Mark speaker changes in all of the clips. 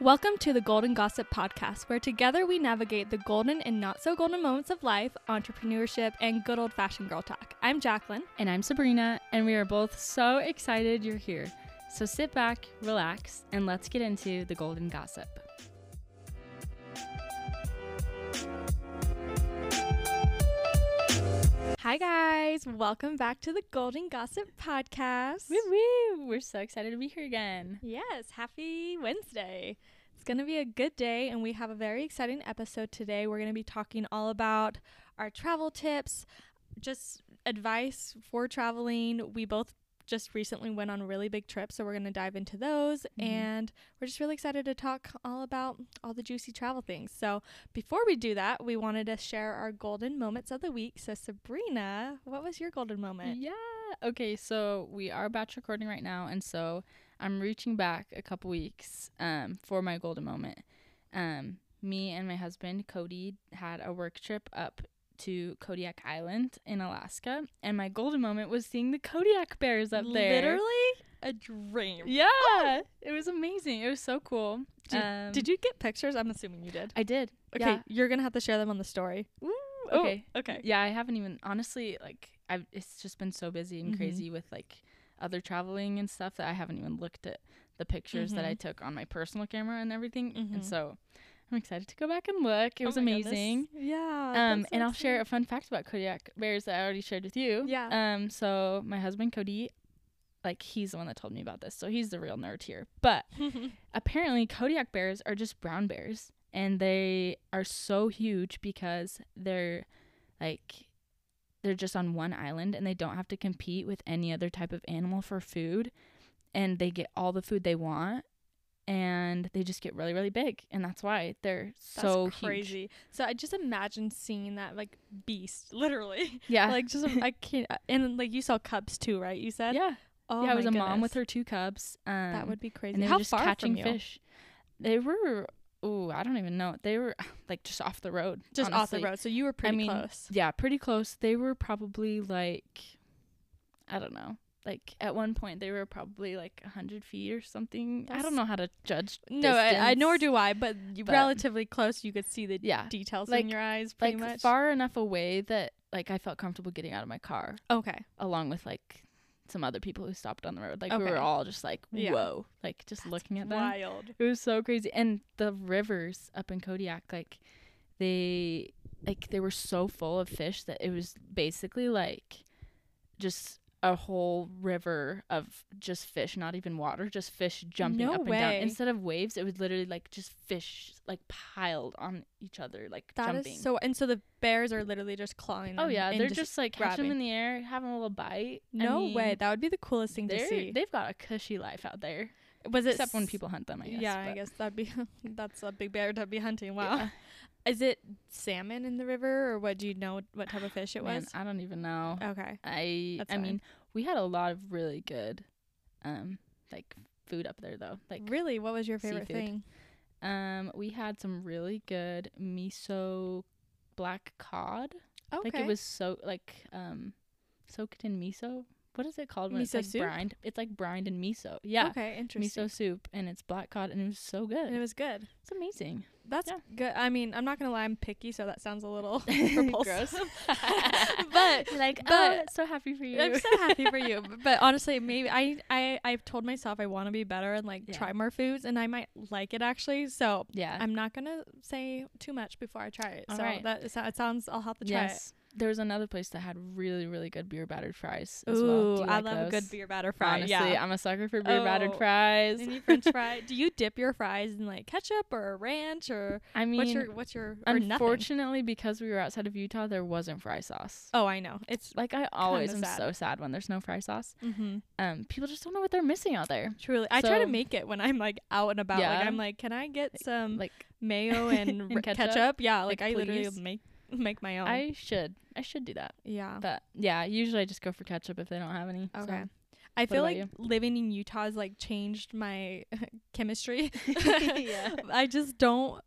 Speaker 1: Welcome to the Golden Gossip Podcast, where together we navigate the golden and not so golden moments of life, entrepreneurship, and good old fashioned girl talk. I'm Jaclyn.
Speaker 2: And I'm Sabrina, and we are both so excited you're here. So sit back, relax, and let's get into the golden gossip.
Speaker 1: Hi, guys. Welcome back to the Golden Gossip Podcast.
Speaker 2: Woo woo! We're so excited to be here again.
Speaker 1: Yes, happy Wednesday. It's going to be a good day, and we have a very exciting episode today. We're going to be talking all about our travel tips, just advice for traveling. We both just recently went on a really big trip, so we're going to dive into those.
Speaker 2: Mhm.
Speaker 1: And we're just really excited to talk all about all the juicy travel things. So, before we do that, we wanted to share our golden moments of the week. So, Sabrina, what was your golden moment?
Speaker 2: Yeah. Okay, so we are batch recording right now, and so I'm reaching back a couple weeks um, for my golden moment. Um, me and my husband Cody had a work trip up to Kodiak Island in Alaska, and my golden moment was seeing the Kodiak bears up there.
Speaker 1: Literally a dream.
Speaker 2: Yeah, it was amazing. It was so cool.
Speaker 1: Did,
Speaker 2: Um,
Speaker 1: did you get pictures? I'm assuming you did.
Speaker 2: I did.
Speaker 1: Okay,
Speaker 2: Yeah.
Speaker 1: you're gonna have to share them on the story. Ooh,
Speaker 2: Okay.
Speaker 1: okay.
Speaker 2: Yeah, I haven't even honestly like I've it's just been so busy and
Speaker 1: Mhm.
Speaker 2: crazy with like other traveling and stuff that I haven't even looked at the pictures that I
Speaker 1: Mhm.
Speaker 2: took on my personal camera and everything.
Speaker 1: Mhm.
Speaker 2: And so I'm excited to go back and look. It
Speaker 1: Oh
Speaker 2: was
Speaker 1: my goodness.
Speaker 2: amazing.
Speaker 1: Yeah.
Speaker 2: Um,
Speaker 1: that's
Speaker 2: and I'll share a fun fact about Kodiak bears that I already shared with you.
Speaker 1: Yeah.
Speaker 2: Um, so my husband Cody, like he's the one that told me about this, so he's the real nerd here. But apparently Kodiak bears are just brown bears and they are so huge because they're like they're just on one island and they don't have to compete with any other type of animal for food and they get all the food they want and they just get really really big and that's why they're
Speaker 1: That's
Speaker 2: so huge.
Speaker 1: crazy. So I just imagine seeing that like beast, literally.
Speaker 2: Yeah.
Speaker 1: like just I can't. And like you saw cubs too, right? You said.
Speaker 2: yeah.
Speaker 1: Oh
Speaker 2: yeah, it was a mom with her two cubs. Um,
Speaker 1: That would be crazy.
Speaker 2: and they
Speaker 1: How
Speaker 2: were just
Speaker 1: far
Speaker 2: catching fish. They were oh, I don't even know. They were like just off the road.
Speaker 1: Just off the road. So you were pretty
Speaker 2: mean,
Speaker 1: close.
Speaker 2: Yeah, pretty close. They were probably like, I don't know. Like at one point, they were probably like a hundred feet or something. I don't know how to judge.
Speaker 1: No, I, I nor do I. But,
Speaker 2: but-
Speaker 1: relatively close, you could see the
Speaker 2: Yeah,
Speaker 1: details
Speaker 2: Like-
Speaker 1: in your eyes, pretty
Speaker 2: like
Speaker 1: much.
Speaker 2: far enough away that like I felt comfortable getting out of my car,
Speaker 1: okay.
Speaker 2: along with like some other people who stopped on the road. Like we were all just like,
Speaker 1: Yeah.
Speaker 2: whoa, like just looking at them.
Speaker 1: Wild.
Speaker 2: It was so crazy. And the rivers up in Kodiak, like they like they were so full of fish that it was basically like just a whole river of just fish, not even water, just fish jumping
Speaker 1: No
Speaker 2: up and down. Instead of waves, it was literally like just fish like piled on each other, like
Speaker 1: That is
Speaker 2: jumping.
Speaker 1: so. And so the bears are literally just clawing.
Speaker 2: oh yeah, they're just, like catching
Speaker 1: grabbing.
Speaker 2: them in the air, having a little bite. I
Speaker 1: No
Speaker 2: mean,
Speaker 1: way. That would be the coolest thing to see.
Speaker 2: They've got a cushy life out there,
Speaker 1: Was it
Speaker 2: except when people hunt them. I guess.
Speaker 1: yeah, I guess that'd be that's a big bear to be hunting. Wow.
Speaker 2: yeah.
Speaker 1: Is it salmon in the river, or what? Do you know what type of fish it
Speaker 2: Man,
Speaker 1: was?
Speaker 2: I don't even know.
Speaker 1: Okay.
Speaker 2: I
Speaker 1: That's
Speaker 2: I
Speaker 1: fine.
Speaker 2: mean, we had a lot of really good um like food up there though. Like
Speaker 1: really, what was your favorite
Speaker 2: seafood.
Speaker 1: thing?
Speaker 2: um we had some really good miso black cod.
Speaker 1: Okay.
Speaker 2: Like it was so like um soaked in miso. What is it called when
Speaker 1: Miso
Speaker 2: it's like
Speaker 1: soup?
Speaker 2: brined? It's like brined in miso. Yeah.
Speaker 1: Okay, interesting.
Speaker 2: Miso soup and it's black cod and it was so good.
Speaker 1: and it was good.
Speaker 2: it's amazing.
Speaker 1: That's
Speaker 2: Yeah.
Speaker 1: good. I mean, I'm not gonna lie, I'm picky, so that sounds a little repulsive.
Speaker 2: Gross.
Speaker 1: but
Speaker 2: like oh,
Speaker 1: but-
Speaker 2: oh, so happy for you.
Speaker 1: I'm so happy for you. But honestly, maybe I I I've told myself I want to be better and like
Speaker 2: Yeah.
Speaker 1: try more foods, and I might like it actually. So
Speaker 2: yeah.
Speaker 1: I'm not gonna say too much before I try it.
Speaker 2: All
Speaker 1: so
Speaker 2: right.
Speaker 1: that it sounds. I'll have to try
Speaker 2: yes. There was another place that had really, really good beer battered fries as well.
Speaker 1: Ooh,
Speaker 2: Do
Speaker 1: I
Speaker 2: like
Speaker 1: love a
Speaker 2: those?
Speaker 1: good beer battered fry.
Speaker 2: Honestly,
Speaker 1: yeah.
Speaker 2: I'm a sucker for beer battered
Speaker 1: Oh,
Speaker 2: fries.
Speaker 1: Any French fry? Do you dip your fries in like ketchup or ranch or
Speaker 2: I mean,
Speaker 1: what's your what's your nothing?
Speaker 2: unfortunately, because we were outside of Utah, there wasn't fry sauce.
Speaker 1: Oh, I know. It's
Speaker 2: Like I always am
Speaker 1: sad.
Speaker 2: so sad when there's no fry sauce.
Speaker 1: mm-hmm.
Speaker 2: Um, people just don't know what they're missing out there.
Speaker 1: truly. I try to make it when I'm like out and about. Like I'm like, can I get some
Speaker 2: Like
Speaker 1: mayo and,
Speaker 2: And ketchup?
Speaker 1: ketchup? Yeah, like,
Speaker 2: Like,
Speaker 1: I literally make make my own.
Speaker 2: I should, I should do that.
Speaker 1: yeah.
Speaker 2: But yeah, usually I just go for ketchup if they don't have any. so.
Speaker 1: Okay. I feel like
Speaker 2: you?
Speaker 1: living in Utah has like changed my chemistry.
Speaker 2: Yeah.
Speaker 1: I just don't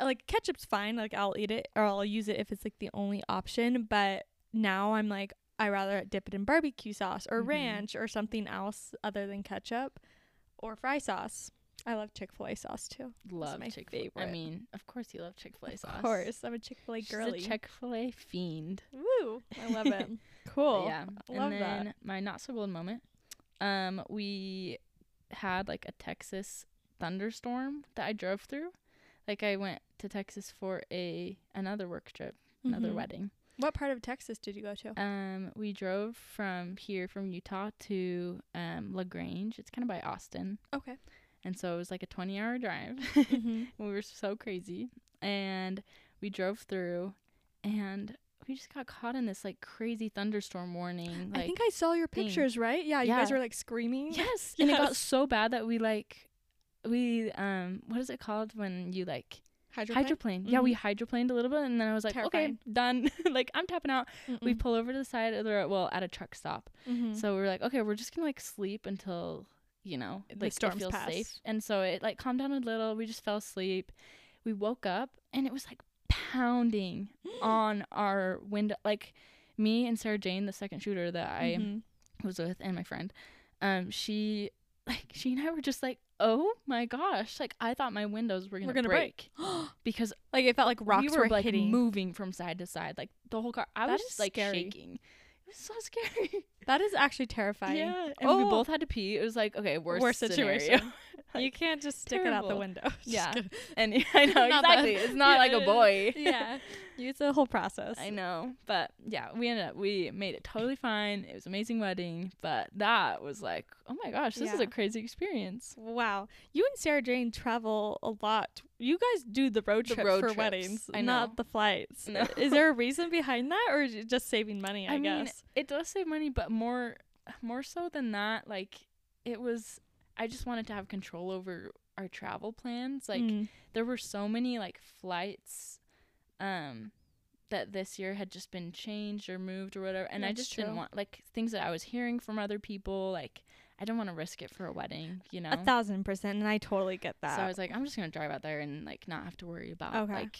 Speaker 1: like ketchup's fine. Like I'll eat it or I'll use it if it's like the only option. But now I'm like I rather dip it in barbecue sauce or
Speaker 2: Mhm.
Speaker 1: ranch or something else other than ketchup or fry sauce. I love Chick Fil A sauce too.
Speaker 2: Love Chick Fil A. I mean, of course you love Chick Fil A sauce.
Speaker 1: Of course, I'm a Chick Fil A
Speaker 2: She's
Speaker 1: girly.
Speaker 2: a Chick Fil A fiend.
Speaker 1: Woo! I love it.
Speaker 2: But
Speaker 1: cool.
Speaker 2: Yeah.
Speaker 1: I love
Speaker 2: and
Speaker 1: that.
Speaker 2: then my not so golden moment. Um, we had like a Texas thunderstorm that I drove through. Like I went to Texas for a another work trip, another
Speaker 1: Mhm.
Speaker 2: wedding.
Speaker 1: What part of Texas did you go to?
Speaker 2: Um, we drove from here from Utah to um La Grange. It's kind of by Austin,
Speaker 1: Okay.
Speaker 2: And so it was like a twenty-hour drive.
Speaker 1: mm-hmm.
Speaker 2: we were so crazy, and we drove through, and we just got caught in this like crazy thunderstorm warning. Like,
Speaker 1: I think I saw your
Speaker 2: thing.
Speaker 1: pictures, right? Yeah, you guys were like screaming.
Speaker 2: Yes. And it got so bad that we like we um what is it called when you like
Speaker 1: Hydroplane.
Speaker 2: hydroplane? Yeah, we hydroplaned a little bit and then I was like,
Speaker 1: Terrifying.
Speaker 2: okay, done. like I'm tapping out. We
Speaker 1: Mm-mm.
Speaker 2: pull over to the side of the road, well, at a truck stop.
Speaker 1: Mhm.
Speaker 2: So we were like, okay, we're just gonna like sleep until you know
Speaker 1: The
Speaker 2: like
Speaker 1: storms
Speaker 2: it feels safe. And so it like calmed down a little. We just fell asleep. We woke up and it was like pounding on our window. Like me and Sarah Jane, the second shooter that I
Speaker 1: Mhm.
Speaker 2: was with and my friend um she like she and i were just like oh my gosh like i thought my windows were gonna,
Speaker 1: gonna
Speaker 2: break, because
Speaker 1: like it felt like rocks
Speaker 2: we were,
Speaker 1: were
Speaker 2: like
Speaker 1: hitting.
Speaker 2: moving from side to side like the whole car i
Speaker 1: That
Speaker 2: was just like
Speaker 1: scary.
Speaker 2: shaking it was so scary
Speaker 1: That is actually terrifying.
Speaker 2: yeah and we
Speaker 1: Oh.
Speaker 2: both had to pee it was like okay worst,
Speaker 1: Worst situation. you can't just stick it out the
Speaker 2: terrible.
Speaker 1: window.
Speaker 2: Yeah. and i know
Speaker 1: Not that-
Speaker 2: exactly it's not like a boy
Speaker 1: yeah. It's a whole process.
Speaker 2: I know, but yeah, we ended up we made it totally fine. It was an amazing wedding, but that was like, oh my gosh, this is a crazy experience.
Speaker 1: Wow. You and Sarah Jane travel a lot. You guys do the road
Speaker 2: The road
Speaker 1: for
Speaker 2: trips.
Speaker 1: weddings,
Speaker 2: I
Speaker 1: not the flights.
Speaker 2: No.
Speaker 1: Is there a reason behind that or is it just saving money, I,
Speaker 2: I mean,
Speaker 1: guess?
Speaker 2: It does save money, but more more so than that, like it was I just wanted to have control over our travel plans. Like
Speaker 1: Mm.
Speaker 2: there were so many like flights um that this year had just been changed or moved or whatever and I just
Speaker 1: true.
Speaker 2: didn't want like things that I was hearing from other people like I don't want to risk it for a wedding, you know.
Speaker 1: a thousand percent, and I totally get that.
Speaker 2: So I was like, I'm just gonna drive out there and like not have to worry about
Speaker 1: Okay.
Speaker 2: like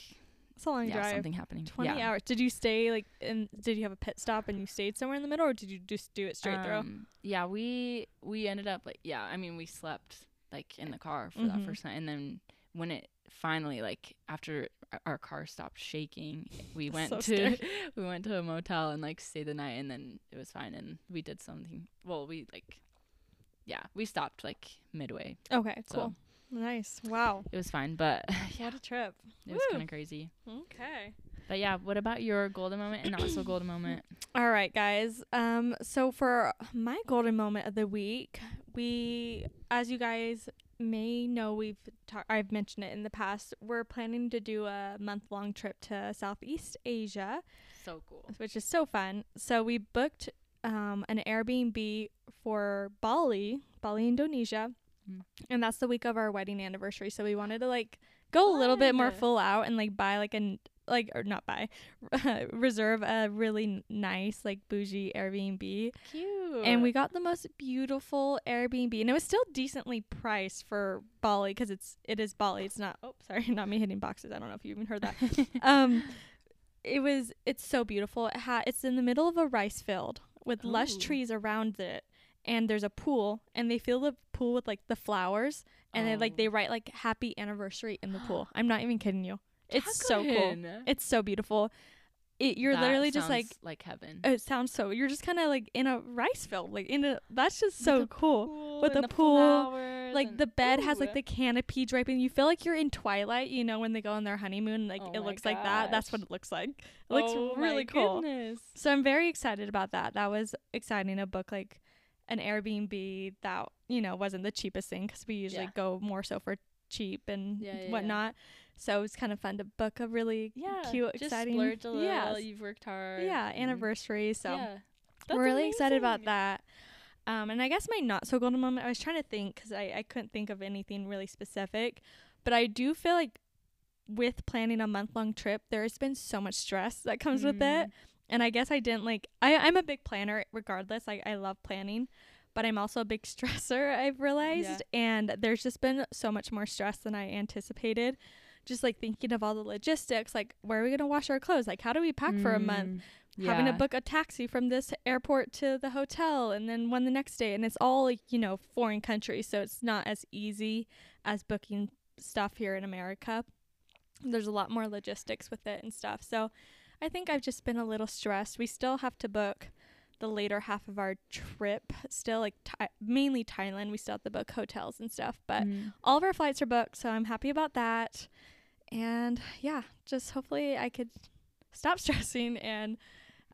Speaker 1: it's a long
Speaker 2: yeah
Speaker 1: drive.
Speaker 2: something happening.
Speaker 1: Twenty
Speaker 2: yeah.
Speaker 1: hours. Did you stay like and Did you have a pit stop and you stayed somewhere in the middle, or did you just do it straight through?
Speaker 2: Um, Yeah, we we ended up like yeah. I mean, we slept like in the car for
Speaker 1: Mhm.
Speaker 2: that first night, and then when it finally like after our- our car stopped shaking, we went
Speaker 1: So
Speaker 2: to we went to a motel and like stayed the night, and then it was fine, and we did something. Well, we like yeah, we stopped like midway.
Speaker 1: Okay,
Speaker 2: So
Speaker 1: cool, nice. Wow,
Speaker 2: it was fine, but yeah,
Speaker 1: what a trip.
Speaker 2: it was kind of crazy.
Speaker 1: Okay.
Speaker 2: But yeah, what about your golden moment and not so golden moment?
Speaker 1: All right, guys. Um, so for my golden moment of the week, we, as you guys may know, we've ta- I've mentioned it in the past. We're planning to do a month long trip to Southeast Asia,
Speaker 2: So cool.
Speaker 1: which is so fun. So we booked um an Airbnb for Bali, Bali, Indonesia. And that's the week of our wedding anniversary. So we wanted to like go a little bit more full out and like buy like an like or not buy reserve a really nice like bougie Airbnb.
Speaker 2: Cute.
Speaker 1: and we got the most beautiful Airbnb and it was still decently priced for Bali because it's it is Bali it's not oh sorry not me hitting boxes I don't know if you even heard that. Um it was it's so beautiful. It ha- it's in the middle of a rice field with lush trees around it and there's a pool and they fill the pool with like the flowers and they like
Speaker 2: Oh.
Speaker 1: they write like happy anniversary in the pool. I'm not even kidding you. It's so cool. It's so beautiful. It, you're
Speaker 2: That
Speaker 1: literally just like
Speaker 2: like heaven.
Speaker 1: it sounds so you're just kind of like in a rice field like in a that's just so cool. with the pool, like
Speaker 2: and-
Speaker 1: the bed has like the canopy draping. You feel like you're in twilight you know when they go on their honeymoon like
Speaker 2: Oh
Speaker 1: it looks like that. That's what it looks like. It looks
Speaker 2: Oh
Speaker 1: really cool.
Speaker 2: goodness.
Speaker 1: so i'm very excited about that. That was exciting A book like an airbnb that you know wasn't the cheapest thing because we usually
Speaker 2: Yeah.
Speaker 1: go more so for cheap and
Speaker 2: Yeah, yeah, yeah.
Speaker 1: whatnot so it was kind of fun to book a really
Speaker 2: Yeah,
Speaker 1: cute
Speaker 2: just
Speaker 1: exciting
Speaker 2: splurge a little.
Speaker 1: Yes.
Speaker 2: You've worked hard.
Speaker 1: yeah anniversary so
Speaker 2: yeah.
Speaker 1: we're really excited about that. Um, and I guess my not so golden moment, I was trying to think because I, I couldn't think of anything really specific, but I do feel like with planning a month long trip, there's been so much stress that comes with it.
Speaker 2: Mm.
Speaker 1: And I guess I didn't like, I, I'm a big planner regardless. I, I love planning, but I'm also a big stressor, I've realized. And there's just been so much more stress than I anticipated. Just like thinking of all the logistics, like where are we going to wash our clothes? Like, how do we pack for a month?
Speaker 2: Mm.
Speaker 1: having to book a taxi from this airport to the hotel and then one the next day and it's all like you know foreign countries so it's not as easy as booking stuff here in america there's a lot more logistics with it and stuff so i think i've just been a little stressed we still have to book the later half of our trip still like Thai mainly thailand we still have to book hotels and stuff but
Speaker 2: Mm.
Speaker 1: all of our flights are booked, so I'm happy about that. And yeah, just hopefully I could stop stressing. And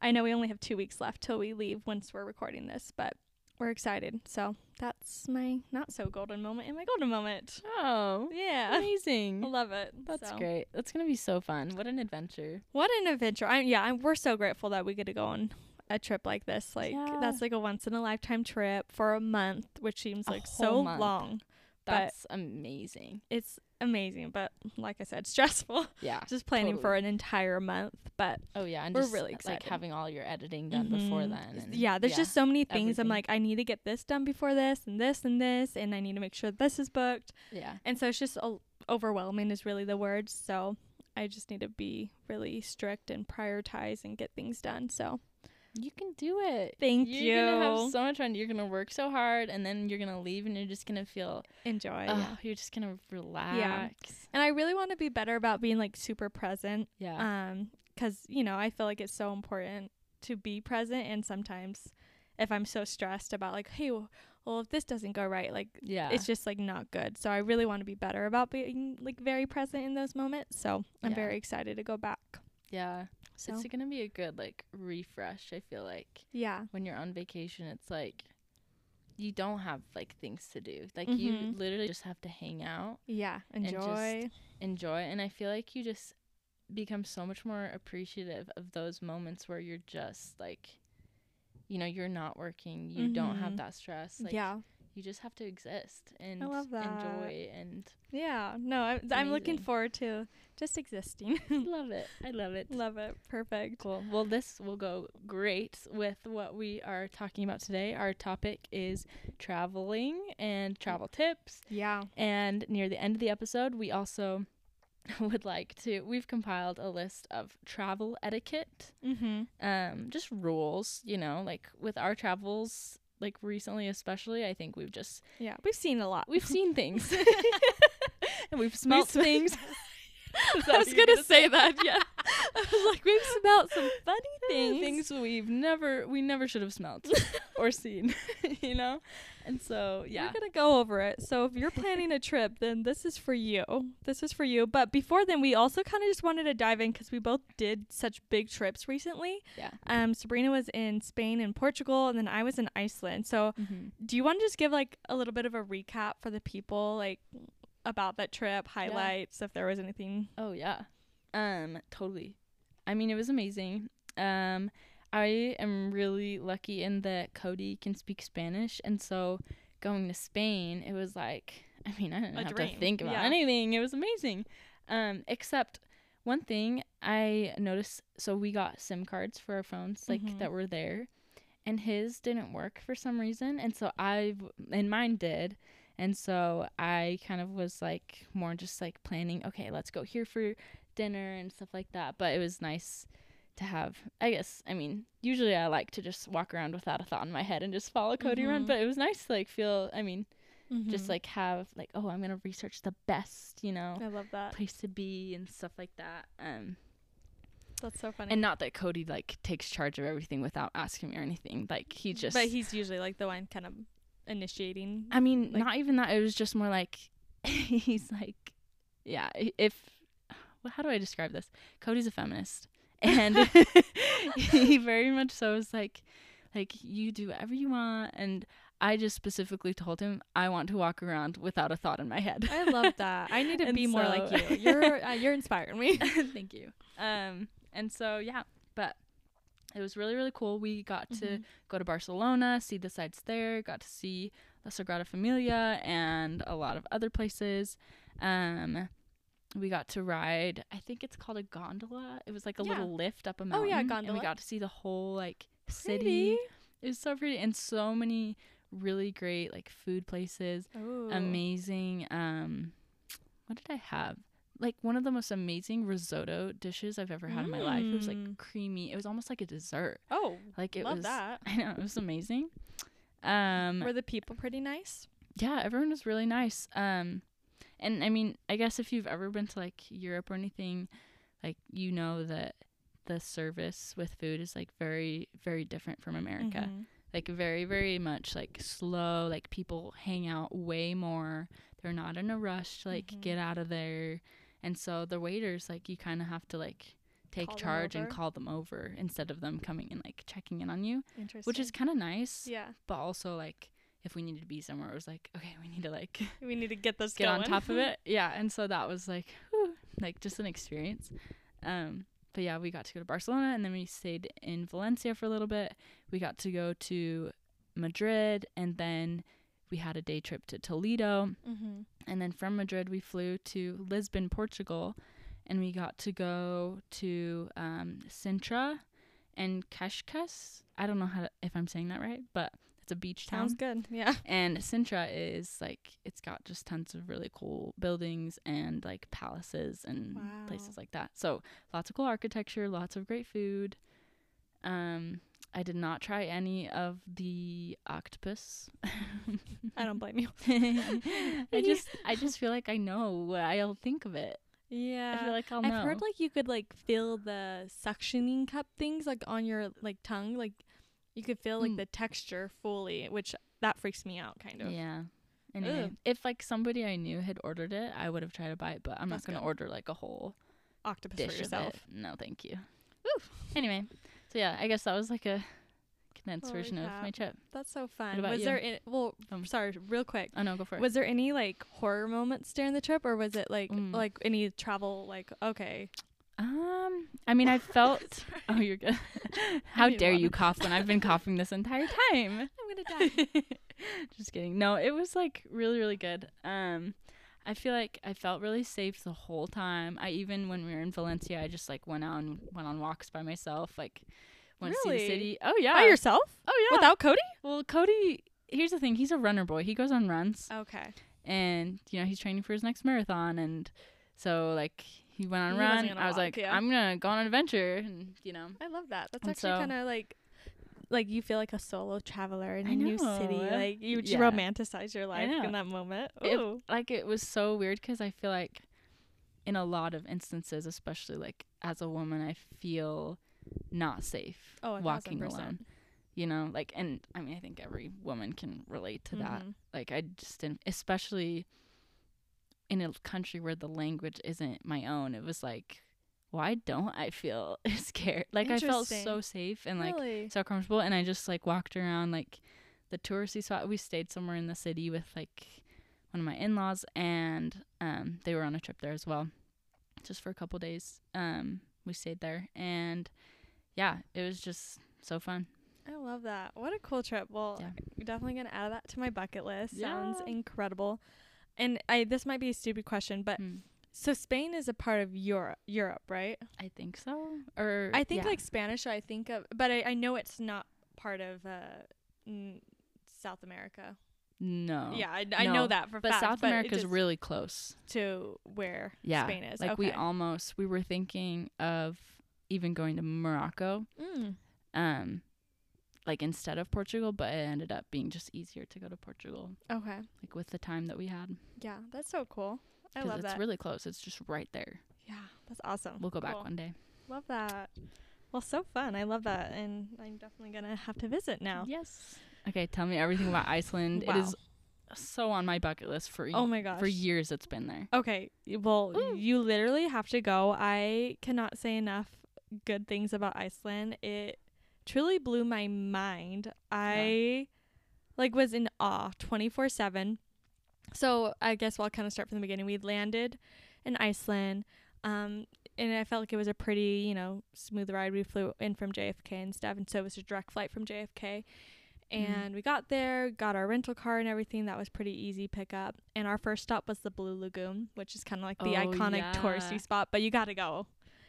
Speaker 1: I know we only have two weeks left till we leave once we're recording this, but we're excited. So that's my not so golden moment and my golden moment.
Speaker 2: Oh,
Speaker 1: Yeah,
Speaker 2: amazing!
Speaker 1: I love it.
Speaker 2: That's
Speaker 1: So,
Speaker 2: great. That's gonna be so fun. What an adventure.
Speaker 1: What an adventure! I'm yeah, I'm, we're so grateful that we get to go on a trip like this. Like
Speaker 2: Yeah.
Speaker 1: that's like a once in a lifetime trip for a month, which seems
Speaker 2: A
Speaker 1: like so
Speaker 2: month.
Speaker 1: long. But
Speaker 2: That's amazing.
Speaker 1: it's amazing, but like I said, stressful.
Speaker 2: Yeah.
Speaker 1: just planning for an entire month. But
Speaker 2: Oh yeah, and
Speaker 1: We're
Speaker 2: just,
Speaker 1: really
Speaker 2: Like having all your editing done before
Speaker 1: Mhm.
Speaker 2: then. and-
Speaker 1: yeah, there's just so many things. I'm like, I need to get this done before this, and this and this, and I need to make sure this is booked.
Speaker 2: yeah.
Speaker 1: And so it's just o- overwhelming is really the word. So I just need to be really strict and prioritize and get things done. So
Speaker 2: You can do it.
Speaker 1: thank
Speaker 2: you're gonna
Speaker 1: you.
Speaker 2: have so much fun. You're gonna work so hard, and then you're gonna leave, and you're just gonna feel.
Speaker 1: Enjoy.
Speaker 2: oh,
Speaker 1: yeah.
Speaker 2: you're just gonna relax. Yeah.
Speaker 1: And I really want to be better about being like super present.
Speaker 2: Yeah.
Speaker 1: Um, 'cause you know I feel like it's so important to be present, and sometimes if I'm so stressed about like, hey, well, well if this doesn't go right, like
Speaker 2: yeah.
Speaker 1: it's just like not good. So I really want to be better about being like very present in those moments. So I'm
Speaker 2: Yeah.
Speaker 1: very excited to go back.
Speaker 2: yeah.
Speaker 1: So
Speaker 2: It's gonna be a good like refresh. I feel like
Speaker 1: yeah,
Speaker 2: when you're on vacation, it's like you don't have like things to do. Like you
Speaker 1: Mhm.
Speaker 2: literally just have to hang out,
Speaker 1: yeah,
Speaker 2: And just
Speaker 1: enjoy.
Speaker 2: enjoy, and I feel like you just become so much more appreciative of those moments where you're just like you know, you're not working, you don't have
Speaker 1: Mhm.
Speaker 2: that stress. Like
Speaker 1: yeah,
Speaker 2: you just have to exist and enjoy and
Speaker 1: yeah. No, I, I'm looking forward to just existing.
Speaker 2: love it. I love it.
Speaker 1: Love it. Perfect.
Speaker 2: Cool. Well, this will go great with what we are talking about today. Our topic is traveling and travel tips.
Speaker 1: Yeah.
Speaker 2: And near the end of the episode, we also would like to we've compiled a list of travel etiquette,
Speaker 1: Mm-hmm.
Speaker 2: um just rules, you know, like with our travels like recently especially, I think we've just
Speaker 1: Yeah, we've seen a lot.
Speaker 2: we've seen things. and we've smelt
Speaker 1: sm-
Speaker 2: things.
Speaker 1: I was gonna say that. Yeah, I was like, we've smelled some funny things.
Speaker 2: things we've never we never should have smelled or seen, you know? And so, yeah.
Speaker 1: We're gonna go over it. So if you're planning a trip, then this is for you. This is for you. But before then, we also kind of just wanted to dive in because we both did such big trips recently.
Speaker 2: Yeah.
Speaker 1: Um, Sabrina was in Spain and Portugal, and then I was in Iceland. So
Speaker 2: Mhm.
Speaker 1: do you want to just give like a little bit of a recap for the people, like about that trip, highlights, if there was anything?
Speaker 2: Oh yeah. Um totally. I mean it was amazing. Um I am really lucky in that Cody can speak Spanish and so going to Spain it was like I mean I didn't
Speaker 1: A
Speaker 2: have
Speaker 1: dream,
Speaker 2: to think about
Speaker 1: yeah.
Speaker 2: anything. It was amazing. Um except one thing I noticed so we got SIM cards for our phones like
Speaker 1: Mhm.
Speaker 2: that were there and his didn't work for some reason and so I and mine did and so I kind of was like more just like planning, okay, let's go here for dinner and stuff like that. But it was nice to have, I guess, I mean, usually I like to just walk around without a thought in my head and just follow Cody around.
Speaker 1: Mhm.
Speaker 2: But it was nice to like feel, I mean, just
Speaker 1: Mhm.
Speaker 2: like have like, oh, I'm going to research the best, you know,
Speaker 1: I love that.
Speaker 2: place to be and stuff like that. Um,
Speaker 1: That's so funny.
Speaker 2: and not that Cody like takes charge of everything without asking me or anything. Like he just,
Speaker 1: but he's usually like the one kind of initiating.
Speaker 2: I mean,
Speaker 1: Like-
Speaker 2: not even that. It was just more like he's like, yeah. If well, how do I describe this? Cody's a feminist, and he very much so is like, like you do whatever you want, and I just specifically told him I want to walk around without a thought in my head.
Speaker 1: I love that. I need to be more like you. You're uh, you're inspiring me.
Speaker 2: Thank you. Um, and so yeah, but it was really really cool. We got to
Speaker 1: Mhm.
Speaker 2: go to Barcelona, see the sights there, got to see La Sagrada Familia and a lot of other places. Um, we got to ride, I think it's called a gondola. It was like a
Speaker 1: Yeah.
Speaker 2: little lift up a mountain Oh,
Speaker 1: yeah,
Speaker 2: And
Speaker 1: gondola.
Speaker 2: we got to see the whole like city Pretty. It was so pretty and so many really great like food places.
Speaker 1: Ooh.
Speaker 2: Amazing. Um, what did I have? Like one of the most amazing risotto dishes I've ever had in my life. It was like
Speaker 1: Mm.
Speaker 2: creamy. It was almost like a dessert.
Speaker 1: Oh,
Speaker 2: Like it
Speaker 1: love
Speaker 2: was
Speaker 1: that.
Speaker 2: I know, it was amazing. Um
Speaker 1: Were the people pretty nice?
Speaker 2: yeah, everyone was really nice. Um and I mean, I guess if you've ever been to like Europe or anything, like you know that the service with food is like very very different from America.
Speaker 1: Mhm.
Speaker 2: Like very very much like slow, like people hang out way more. They're not in a rush to like
Speaker 1: Mhm.
Speaker 2: get out of there. And so the waiters like you kind of have to like take
Speaker 1: Call
Speaker 2: charge and call them over instead of them coming and like checking in on you,
Speaker 1: Interesting.
Speaker 2: which is kind of nice.
Speaker 1: yeah.
Speaker 2: But also like if we needed to be somewhere, it was like okay, we need to like
Speaker 1: We need to get this
Speaker 2: get
Speaker 1: going.
Speaker 2: on top of it. Yeah, and so that was like, whew, like just an experience. Um, but yeah, we got to go to Barcelona, and then we stayed in Valencia for a little bit. We got to go to Madrid, and then we had a day trip to Toledo,
Speaker 1: mm-hmm.
Speaker 2: and then from Madrid we flew to Lisbon, Portugal, and we got to go to um, Sintra and Cascais. I don't know how to, if I'm saying that right, but it's a beach town.
Speaker 1: Sounds good. Yeah.
Speaker 2: And Sintra is like it's got just tons of really cool buildings and like palaces and
Speaker 1: Wow.
Speaker 2: places like that. So lots of cool architecture, lots of great food. Um I did not try any of the octopus.
Speaker 1: I don't blame you.
Speaker 2: I just I just feel like I know what I'll think of it.
Speaker 1: Yeah.
Speaker 2: I feel like I'll
Speaker 1: I've
Speaker 2: know.
Speaker 1: heard like you could like feel the suctioning cup things like on your like tongue, like you could feel like
Speaker 2: Mm.
Speaker 1: the texture fully, which that freaks me out kind of.
Speaker 2: Yeah. Anyway,
Speaker 1: Ugh.
Speaker 2: if like somebody I knew had ordered it, I would have tried to buy it, but I'm
Speaker 1: That's
Speaker 2: not gonna
Speaker 1: good.
Speaker 2: order like a whole
Speaker 1: Octopus
Speaker 2: dish
Speaker 1: for yourself.
Speaker 2: No, thank you.
Speaker 1: Oof.
Speaker 2: Anyway, so yeah, I guess that was like a condensed
Speaker 1: Holy
Speaker 2: version of my trip.
Speaker 1: That's so fun.
Speaker 2: about
Speaker 1: Was
Speaker 2: you?
Speaker 1: there any, well,
Speaker 2: Um,
Speaker 1: sorry, real quick.
Speaker 2: Oh no, go for it.
Speaker 1: Was there any like horror moments during the trip or was it like
Speaker 2: Mm.
Speaker 1: like any travel like okay.
Speaker 2: um, I mean, I felt. oh, you're good. How dare you cough when I've been coughing this entire time?
Speaker 1: I'm gonna die.
Speaker 2: Just kidding. No, it was like really, really good. Um, I feel like I felt really safe the whole time. I even when we were in Valencia, I just like went out and went on walks by myself. Like went to see the city. Oh yeah.
Speaker 1: By yourself?
Speaker 2: oh yeah.
Speaker 1: Without Cody?
Speaker 2: well, Cody. Here's the thing. He's a runner boy. He goes on runs.
Speaker 1: Okay.
Speaker 2: and you know he's training for his next marathon and so like he went on a
Speaker 1: He
Speaker 2: run i was
Speaker 1: walk,
Speaker 2: like
Speaker 1: yeah.
Speaker 2: i'm gonna go on an adventure and you know
Speaker 1: I love that. That's
Speaker 2: And
Speaker 1: actually
Speaker 2: so-
Speaker 1: kind of like like you feel like a solo traveler in
Speaker 2: I
Speaker 1: a new city. Like you
Speaker 2: Yeah.
Speaker 1: romanticize your life in that moment.
Speaker 2: It- like it was so weird because i feel like in a lot of instances especially like as a woman i feel not safe
Speaker 1: Oh,
Speaker 2: walking alone you know like and i mean i think every woman can relate to that
Speaker 1: Mhm.
Speaker 2: like i just didn't especially in a country where the language isn't my own it was like why don't i feel scared like i felt so safe and like
Speaker 1: really?
Speaker 2: so comfortable and i just like walked around like the touristy spot we stayed somewhere in the city with like one of my in-laws and um they were on a trip there as well just for a couple days um we stayed there and yeah it was just so fun
Speaker 1: I love that. What a cool trip. Well,
Speaker 2: Yeah.
Speaker 1: Definitely gonna add that to my bucket list. Sounds incredible. And I this might be a stupid question, but
Speaker 2: Mm.
Speaker 1: So Spain is a part of Europe, Europe, right?
Speaker 2: i think so or
Speaker 1: I think
Speaker 2: yeah.
Speaker 1: like Spanish. I think of, but I, I know it's not part of uh, n- South America.
Speaker 2: no
Speaker 1: Yeah, I, I know that for
Speaker 2: but
Speaker 1: fact.
Speaker 2: south
Speaker 1: but it
Speaker 2: america's
Speaker 1: just
Speaker 2: really close
Speaker 1: to where
Speaker 2: yeah
Speaker 1: Spain is.
Speaker 2: like
Speaker 1: okay.
Speaker 2: we almost we were thinking of even going to morocco
Speaker 1: Mm.
Speaker 2: um like instead of portugal but it ended up being just easier to go to portugal
Speaker 1: Okay.
Speaker 2: like with the time that we had
Speaker 1: Yeah, that's so cool. I love
Speaker 2: it's
Speaker 1: that.
Speaker 2: really close it's just right there
Speaker 1: yeah, that's awesome.
Speaker 2: we'll go back
Speaker 1: Cool.
Speaker 2: one day
Speaker 1: Love that. Well, so fun. I love that, and I'm definitely gonna have to visit now.
Speaker 2: yes okay tell me everything about iceland it
Speaker 1: Wow.
Speaker 2: is so on my bucket list for
Speaker 1: Oh my gosh.
Speaker 2: for years it's been there
Speaker 1: Okay. Well,
Speaker 2: Ooh.
Speaker 1: you literally have to go. I cannot say enough good things about Iceland. It truly blew my mind. I like was in awe 24/7. So, I guess we'll kind of start from the beginning. We landed in Iceland. Um and I felt like it was a pretty, you know, smooth ride. We flew in from JFK and stuff, and so it was a direct flight from JFK.
Speaker 2: Mhm.
Speaker 1: And we got there, got our rental car and everything. That was pretty easy pickup. And our first stop was the Blue Lagoon, which is kind of like the
Speaker 2: Oh,
Speaker 1: iconic
Speaker 2: yeah.
Speaker 1: touristy spot, but you got to go.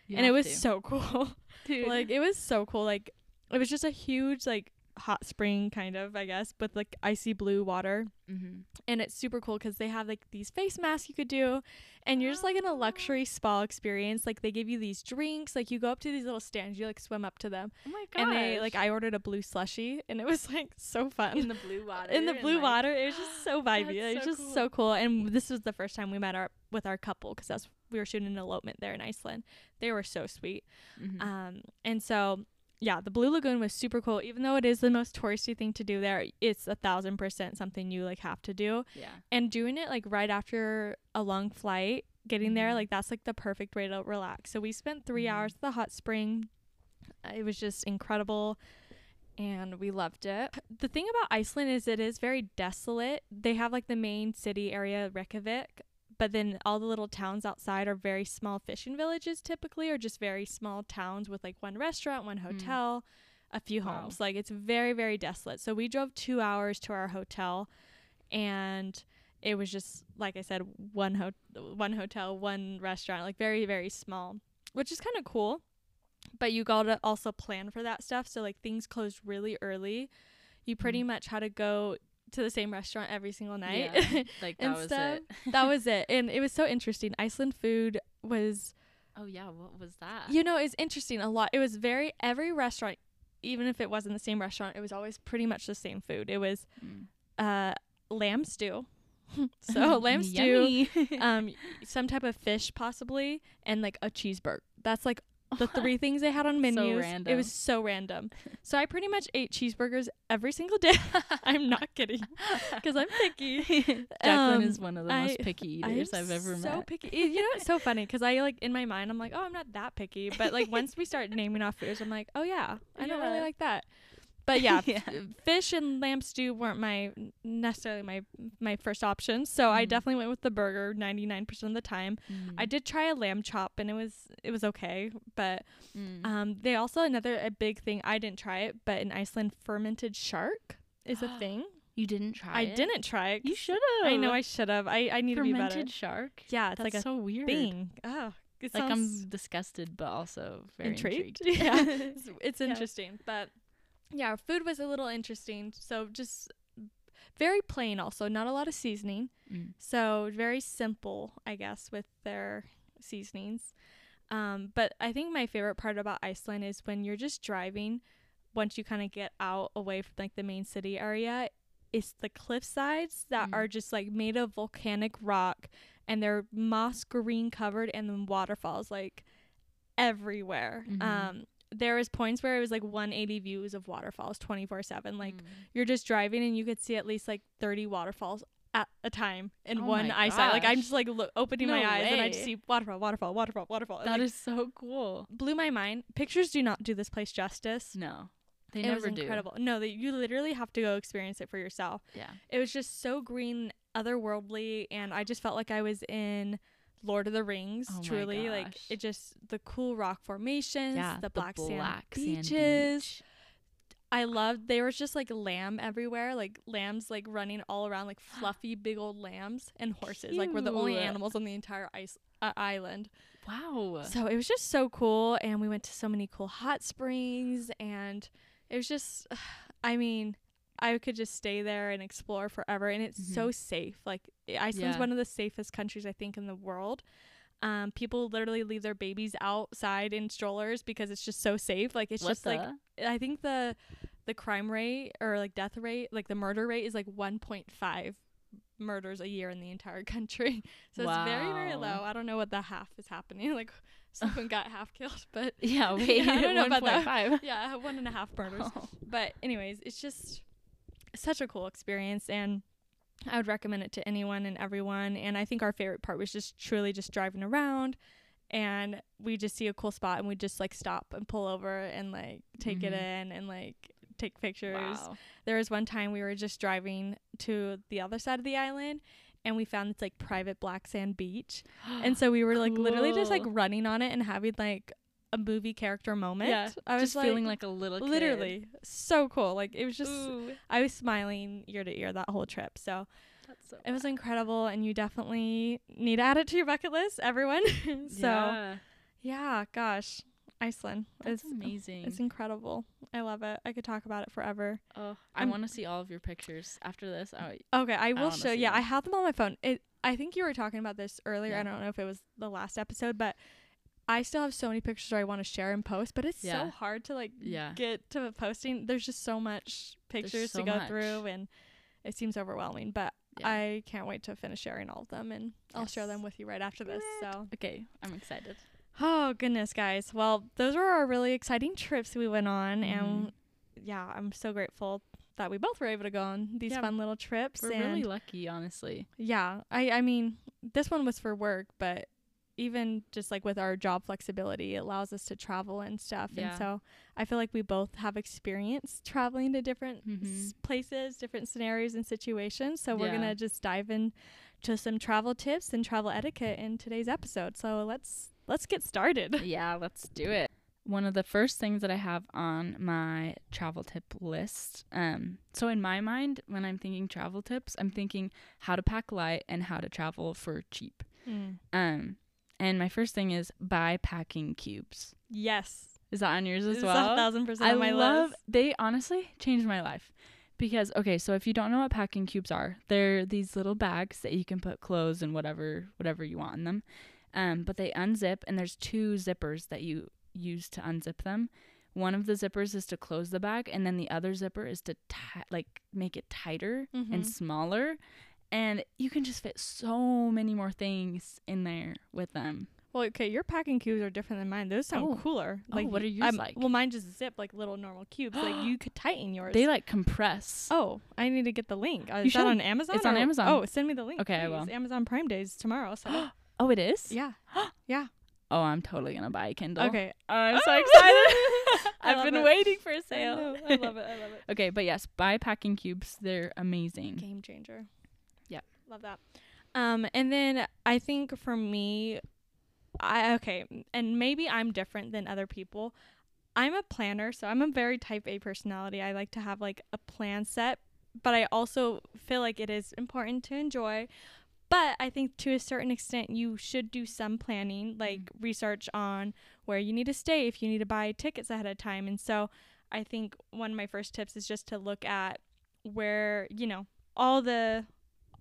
Speaker 2: You
Speaker 1: and it was
Speaker 2: to.
Speaker 1: so cool. Like it was so cool. Like it was just a huge like hot spring kind of, I guess, with like icy blue water.
Speaker 2: Mm-hmm.
Speaker 1: And it's super cool because they have like these face masks you could do, and you're just like in a luxury spa experience. Like they give you these drinks, like you go up to these little stands, you like swim up to them,
Speaker 2: Oh my god!
Speaker 1: and they like I ordered a blue slushy, and it was like so fun
Speaker 2: in the blue water.
Speaker 1: in the
Speaker 2: and,
Speaker 1: blue
Speaker 2: like-
Speaker 1: water. It was just so vibey. It was
Speaker 2: so
Speaker 1: just
Speaker 2: cool.
Speaker 1: so cool. And this was the first time we met our with our couple because that's we were shooting an elopement there in Iceland. They were so sweet.
Speaker 2: Mhm.
Speaker 1: Um, and so yeah, the Blue Lagoon was super cool. Even though it is the most touristy thing to do there, it's a thousand percent something you like have to do.
Speaker 2: yeah.
Speaker 1: And doing it like right after a long flight, getting there,
Speaker 2: Mhm.
Speaker 1: like that's like the perfect way to relax. So we spent 3
Speaker 2: Mhm.
Speaker 1: hours at the hot spring. Uh, It was just incredible and we loved it. The thing about Iceland is it is very desolate. They have like the main city area, Reykjavik, but then all the little towns outside are very small fishing villages typically or just very small towns with like one restaurant, one hotel, a few
Speaker 2: Wow.
Speaker 1: homes. Like it's very very desolate. So we drove 2 hours to our hotel and it was just like I said one ho- one hotel, one restaurant, like very very small, which is kind of cool. But you got to also plan for that stuff. So like things closed really early. You pretty
Speaker 2: Mm.
Speaker 1: much had to go to the same restaurant every single night.
Speaker 2: Yeah, like that was
Speaker 1: stuff.
Speaker 2: it.
Speaker 1: that was it. And it was so interesting. Iceland food was
Speaker 2: Oh yeah, what was that?
Speaker 1: you know, it's interesting a lot. It was very every restaurant even if it wasn't the same restaurant, it was always pretty much the same food. It was
Speaker 2: Mm.
Speaker 1: uh lamb stew. so lamb stew, um some type of fish possibly and like a cheeseburger. That's like the three things they had on menus. It
Speaker 2: random.
Speaker 1: was so random. So I pretty much ate cheeseburgers every single day. I'm not kidding because I'm picky.
Speaker 2: Jaclyn
Speaker 1: Um,
Speaker 2: is one of the
Speaker 1: I-
Speaker 2: most picky eaters I've ever
Speaker 1: so
Speaker 2: met.
Speaker 1: So picky. You know, it's so funny because I like in my mind I'm like, oh, I'm not that picky. But like once we start naming off foods, I'm like, oh yeah, I don't really like that. But yeah,
Speaker 2: Yeah.
Speaker 1: fish and lamb stew weren't my necessarily my my first options. So I
Speaker 2: Mhm.
Speaker 1: definitely went with the burger 99% of the time. I
Speaker 2: Mm.
Speaker 1: did try a lamb chop and it was it was okay, but
Speaker 2: Mm.
Speaker 1: um they also another a big thing I didn't try it, but in Iceland fermented shark is a thing.
Speaker 2: you didn't try
Speaker 1: I
Speaker 2: it?
Speaker 1: didn't try it.
Speaker 2: You should have.
Speaker 1: I know I should have. I I need to be better.
Speaker 2: fermented shark.
Speaker 1: Yeah, it's
Speaker 2: That's
Speaker 1: like a
Speaker 2: so weird.
Speaker 1: thing. Oh, it
Speaker 2: Like I'm disgusted, but also very
Speaker 1: intrigued.
Speaker 2: intrigued.
Speaker 1: Yeah, it's, it's
Speaker 2: Yeah.
Speaker 1: interesting, but yeah, food was a little interesting. So just very plain. Also, not a lot of seasoning.
Speaker 2: Mm.
Speaker 1: So very simple, I guess, with their seasonings. Um, but I think my favorite part about Iceland is when you're just driving. Once you kind of get out away from like the main city area, it's the cliff sides that
Speaker 2: Mm.
Speaker 1: are just like made of volcanic rock, and they're moss green covered, and then waterfalls like everywhere.
Speaker 2: Mhm.
Speaker 1: Um, there was points where it was like 180 views of waterfalls 24 7 like
Speaker 2: Mm.
Speaker 1: you're just driving and you could see at least like 30 waterfalls at a time in
Speaker 2: Oh
Speaker 1: one
Speaker 2: my
Speaker 1: eyesight. Like I'm just like lo- opening my
Speaker 2: No
Speaker 1: eyes and I just see waterfall, waterfall, waterfall, waterfall.
Speaker 2: that is so cool.
Speaker 1: blew my mind. Pictures do not do this place justice.
Speaker 2: No, they
Speaker 1: it
Speaker 2: never
Speaker 1: was
Speaker 2: do.
Speaker 1: incredible. No, that you literally have to go experience it for yourself.
Speaker 2: Yeah.
Speaker 1: It was just so green, otherworldly, and I just felt like I was in Lord of the Rings.
Speaker 2: Oh
Speaker 1: truly, like it just the cool rock formations,
Speaker 2: Yeah.
Speaker 1: the black, sand
Speaker 2: black sand
Speaker 1: beaches.
Speaker 2: beach.
Speaker 1: I loved there was just like lamb everywhere, like lambs like running all around, like fluffy big old lambs and horses. Like we're the only animals on the entire ice uh, island.
Speaker 2: Wow.
Speaker 1: So it was just so cool, and we went to so many cool hot springs, and it was just, I mean, I could just stay there and explore forever, and it's so safe. Like Iceland's
Speaker 2: Mm-hmm. Yeah.
Speaker 1: one of the safest countries I think in the world. Um, people literally leave their babies outside in strollers because it's just so safe. Like it's
Speaker 2: What
Speaker 1: just like? I think the the crime rate or like death rate, like the murder rate is like 1.5 murders a year in the entire country. So it's very very low. I don't know what the half is happening. Like someone got half killed, but
Speaker 2: Yeah. Wait.
Speaker 1: I don't know about that.
Speaker 2: 1.5.
Speaker 1: yeah, one and a half murders.
Speaker 2: Oh.
Speaker 1: But anyways, it's just such a cool experience and I would recommend it to anyone and everyone. And I think our favorite part was just truly just driving around and we just see a cool spot and we just like stop and pull over and like take it
Speaker 2: Mhm.
Speaker 1: in and like take pictures.
Speaker 2: Wow.
Speaker 1: There was one time we were just driving to the other side of the island and we found this like private black sand beach. And so we were like literally just like running on it and having like a movie character moment.
Speaker 2: yeah.
Speaker 1: I was
Speaker 2: just feeling like a little kid.
Speaker 1: literally so cool. Like it was just
Speaker 2: Ooh,
Speaker 1: I was smiling ear to ear that whole trip. So
Speaker 2: that's so
Speaker 1: it was incredible and you definitely need to add it to your bucket list, everyone. so
Speaker 2: yeah.
Speaker 1: yeah, gosh. Iceland.
Speaker 2: That's
Speaker 1: it's
Speaker 2: amazing.
Speaker 1: It's incredible. I love it. I could talk about it forever.
Speaker 2: oh, I want to see all of your pictures after this. Oh,
Speaker 1: Okay, I will
Speaker 2: wanna
Speaker 1: show. Yeah, I have them on my phone. It. I think you were talking about this earlier.
Speaker 2: Yeah.
Speaker 1: I don't know if it was the last episode, but I still have so many pictures I want to share and post. But it's
Speaker 2: Yeah.
Speaker 1: so hard to like
Speaker 2: Yeah.
Speaker 1: get to posting. There's just so much pictures
Speaker 2: so
Speaker 1: to go
Speaker 2: much.
Speaker 1: through, and it seems overwhelming. But
Speaker 2: Yeah.
Speaker 1: I can't wait to finish sharing all of them, and I'll share them with you right after this. So.
Speaker 2: okay, I'm excited.
Speaker 1: Oh goodness, guys. Well, those were our really exciting trips we went on,
Speaker 2: Mhm.
Speaker 1: and yeah, I'm so grateful that we both were able to go on these
Speaker 2: Yeah,
Speaker 1: fun little trips.
Speaker 2: We're
Speaker 1: and
Speaker 2: really lucky, honestly.
Speaker 1: yeah, I I mean, this one was for work, but even just like with our job flexibility, it allows us to travel and stuff.
Speaker 2: Yeah.
Speaker 1: And so I feel like we both have experience traveling to different s-
Speaker 2: Mhm.
Speaker 1: places, different scenarios and situations. So we're
Speaker 2: Yeah.
Speaker 1: gonna just dive in to some travel tips and travel etiquette in today's episode. So let's let's get started.
Speaker 2: yeah, let's do it. One of the first things that I have on my travel tip list. Um, so in my mind, when I'm thinking travel tips, I'm thinking how to pack light and how to travel for cheap.
Speaker 1: Mm.
Speaker 2: Um, and my first thing is buy packing cubes.
Speaker 1: Yes.
Speaker 2: Is that on yours as
Speaker 1: It's
Speaker 2: well?
Speaker 1: a thousand percent
Speaker 2: I
Speaker 1: on my
Speaker 2: love.
Speaker 1: list.
Speaker 2: They honestly changed my life because okay, so if you don't know what packing cubes are, they're these little bags that you can put clothes and whatever whatever you want in them. Um, but they unzip and there's two zippers that you use to unzip them. One of the zippers is to close the bag, and then the other zipper is to ti- like make it tighter
Speaker 1: Mhm.
Speaker 2: and smaller. And you can just fit so many more things in there with them.
Speaker 1: Well, okay, your packing cubes are different than mine. Those sound
Speaker 2: Oh.
Speaker 1: cooler.
Speaker 2: Oh,
Speaker 1: Like
Speaker 2: what are yours
Speaker 1: I'm-
Speaker 2: like?
Speaker 1: Well, mine just zip like little normal cubes. like you could tighten yours.
Speaker 2: They like compress.
Speaker 1: Oh, I need to get the link. Uh,
Speaker 2: You
Speaker 1: is that on Amazon?
Speaker 2: It's on Amazon.
Speaker 1: Oh, send me the link.
Speaker 2: Okay, I
Speaker 1: please.
Speaker 2: will.
Speaker 1: Amazon Prime Days tomorrow. So
Speaker 2: Oh, it is.
Speaker 1: yeah. Yeah.
Speaker 2: Oh, I'm totally gonna buy a Kindle.
Speaker 1: Okay.
Speaker 2: I'm so
Speaker 1: Oh.
Speaker 2: excited.
Speaker 1: I
Speaker 2: I've been
Speaker 1: it.
Speaker 2: waiting for a sale.
Speaker 1: know, I love it. I love it.
Speaker 2: okay, but yes, buy packing cubes. They're amazing.
Speaker 1: Game changer. Love that. Um, and then I think for me, I okay, and maybe I'm different than other people. I'm a planner, so I'm a very type A personality. I like to have like a plan set, but I also feel like it is important to enjoy. But I think to a certain extent, you should do some planning, like research on where you need to stay if you need to buy tickets ahead of time. And so I think one of my first tips is just to look at where, you know, all the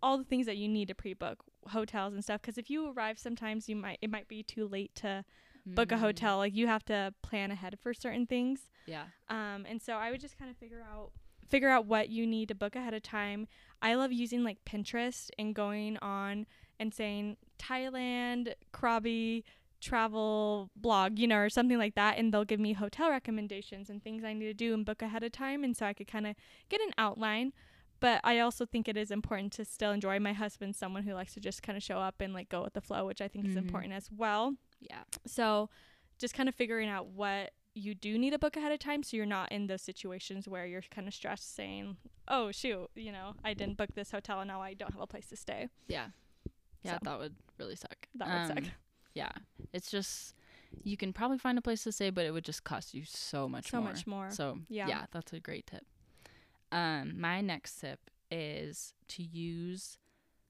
Speaker 1: all the things that you need to pre-book hotels and stuff because if you arrive sometimes you might it might be too late to book a
Speaker 2: Mm,
Speaker 1: hotel like you have to plan ahead for certain things
Speaker 2: Yeah.
Speaker 1: um, and so I would just kind of figure out figure out what you need to book ahead of time. I love using like Pinterest and going on and saying Thailand, Krabi, travel blog, you know, or something like that, and they'll give me hotel recommendations and things I need to do and book ahead of time, and so I could kind of get an outline. But I also think it is important to still enjoy. My husband's someone who likes to just kind of show up and like go with the flow, which I think is
Speaker 2: Mhm.
Speaker 1: important as well.
Speaker 2: Yeah.
Speaker 1: So just kind of figuring out what you do need a book ahead of time so you're not in those situations where you're kind of stressed saying, oh, shoot, you know, I didn't book this hotel and now I don't have a place to stay.
Speaker 2: Yeah. Yeah,
Speaker 1: So.
Speaker 2: that would really suck.
Speaker 1: That would suck.
Speaker 2: Um, Yeah. It's just you can probably find a place to stay, but it would just cost you so much
Speaker 1: So
Speaker 2: more.
Speaker 1: much more.
Speaker 2: So
Speaker 1: Yeah.
Speaker 2: yeah. that's a great tip. Um, my next tip is to use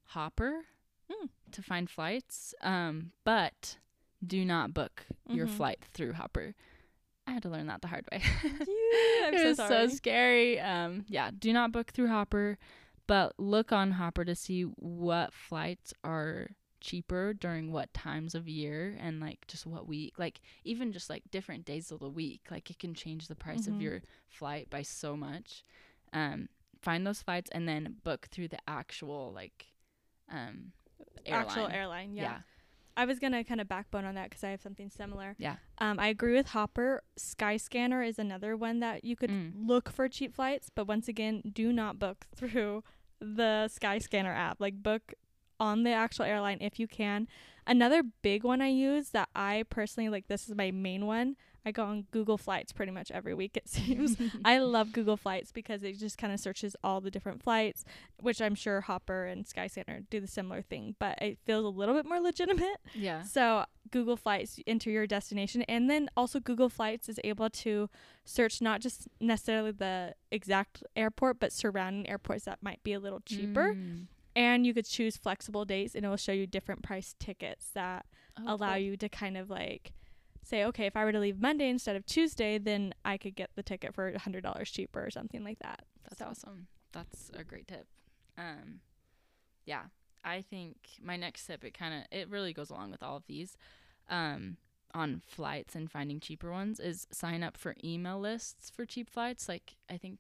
Speaker 2: Hopper
Speaker 1: Mm.
Speaker 2: to find flights. Um, but do not book your
Speaker 1: Mhm.
Speaker 2: flight through Hopper. I had to learn that the hard way.
Speaker 1: I'm
Speaker 2: it
Speaker 1: so
Speaker 2: was
Speaker 1: sorry.
Speaker 2: so scary. Um, yeah, do not book through Hopper, but look on Hopper to see what flights are cheaper during what times of year and like just what week like even just like different days of the week like it can change the price
Speaker 1: Mhm.
Speaker 2: of your flight by so much um find those flights and then book through the actual like um airline.
Speaker 1: Actual airline, yeah.
Speaker 2: yeah
Speaker 1: I was gonna kind of backbone on that because I have something similar.
Speaker 2: Yeah.
Speaker 1: Um, I agree with Hopper. Skyscanner is another one that you could
Speaker 2: Mm.
Speaker 1: look for cheap flights, but once again, do not book through the Skyscanner app. Like book on the actual airline if you can. Another big one I use that I personally like. This is my main one. I go on Google Flights pretty much every week. It seems. I love Google Flights because it just kind of searches all the different flights, which I'm sure Hopper and Skyscanner do the similar thing, but it feels a little bit more legitimate.
Speaker 2: yeah
Speaker 1: So Google Flights enter your destination, and then also Google Flights is able to search not just necessarily the exact airport, but surrounding airports that might be a little cheaper.
Speaker 2: Mm.
Speaker 1: And you could choose flexible dates, and it will show you different price tickets that
Speaker 2: Oh,
Speaker 1: allow
Speaker 2: cool.
Speaker 1: you to kind of like say, okay, if I were to leave Monday instead of Tuesday, then I could get the ticket for a hundred dollars cheaper or something like that.
Speaker 2: That's
Speaker 1: So-
Speaker 2: awesome. That's a great tip. Um, yeah, I think my next tip it kind of it really goes along with all of these. Um, on flights and finding cheaper ones is sign up for email lists for cheap flights. Like I think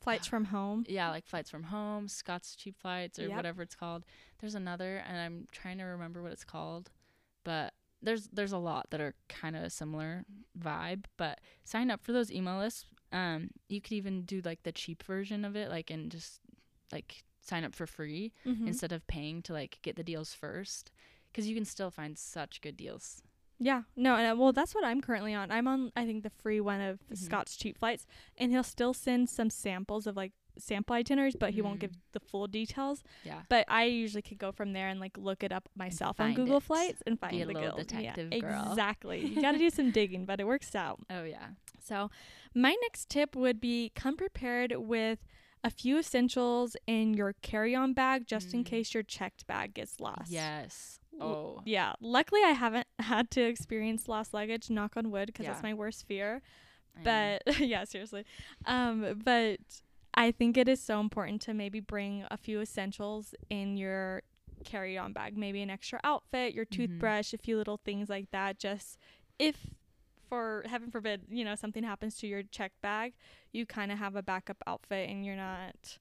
Speaker 1: Flights from home.
Speaker 2: yeah, like flights from home, Scott's cheap flights or
Speaker 1: Yep.
Speaker 2: whatever it's called. There's another, and I'm trying to remember what it's called, but there's there's a lot that are kind of a similar vibe. But sign up for those email lists. Um, you could even do like the cheap version of it, like and just like sign up for free
Speaker 1: Mhm.
Speaker 2: instead of paying to like get the deals first, because you can still find such good deals.
Speaker 1: Yeah, no, and uh, well, that's what I'm currently on. I'm on, I think, the free one of
Speaker 2: Mhm.
Speaker 1: Scott's cheap flights, and he'll still send some samples of like sample itineraries, but he won't give
Speaker 2: Mm.
Speaker 1: the full details.
Speaker 2: Yeah.
Speaker 1: But I usually could go from there and like look it up myself on Google
Speaker 2: it.
Speaker 1: Flights and find
Speaker 2: Be a
Speaker 1: the
Speaker 2: little
Speaker 1: deals.
Speaker 2: detective
Speaker 1: yeah,
Speaker 2: girl.
Speaker 1: exactly. You got to do some digging, but it works out.
Speaker 2: Oh yeah.
Speaker 1: So, my next tip would be come prepared with a few essentials in your carry-on bag just in
Speaker 2: Mm.
Speaker 1: case your checked bag gets lost.
Speaker 2: Yes. Oh.
Speaker 1: Yeah, luckily I haven't had to experience lost luggage, knock on wood, because
Speaker 2: Yeah.
Speaker 1: that's my worst fear.
Speaker 2: I.
Speaker 1: But yeah, seriously. Um, but I think it is so important to maybe bring a few essentials in your carry-on bag, maybe an extra outfit, your
Speaker 2: Mhm.
Speaker 1: toothbrush, a few little things like that. Just if, for heaven forbid, you know something happens to your check bag, you kind of have a backup outfit and you're not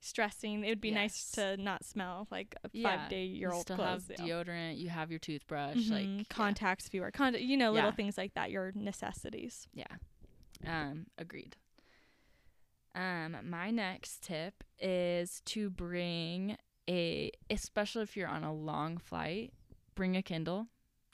Speaker 1: stressing. It would be nice to not smell like a
Speaker 2: Yeah,
Speaker 1: five-day-year-old
Speaker 2: you still
Speaker 1: clothes.
Speaker 2: have
Speaker 1: yeah.
Speaker 2: deodorant. You have your toothbrush.
Speaker 1: Mhm.
Speaker 2: Like yeah.
Speaker 1: contacts, fewer contact, you know, little
Speaker 2: Yeah.
Speaker 1: things like that. Your necessities.
Speaker 2: Yeah. Um, agreed. Um, my next tip is to bring a, especially if you're on a long flight, bring a Kindle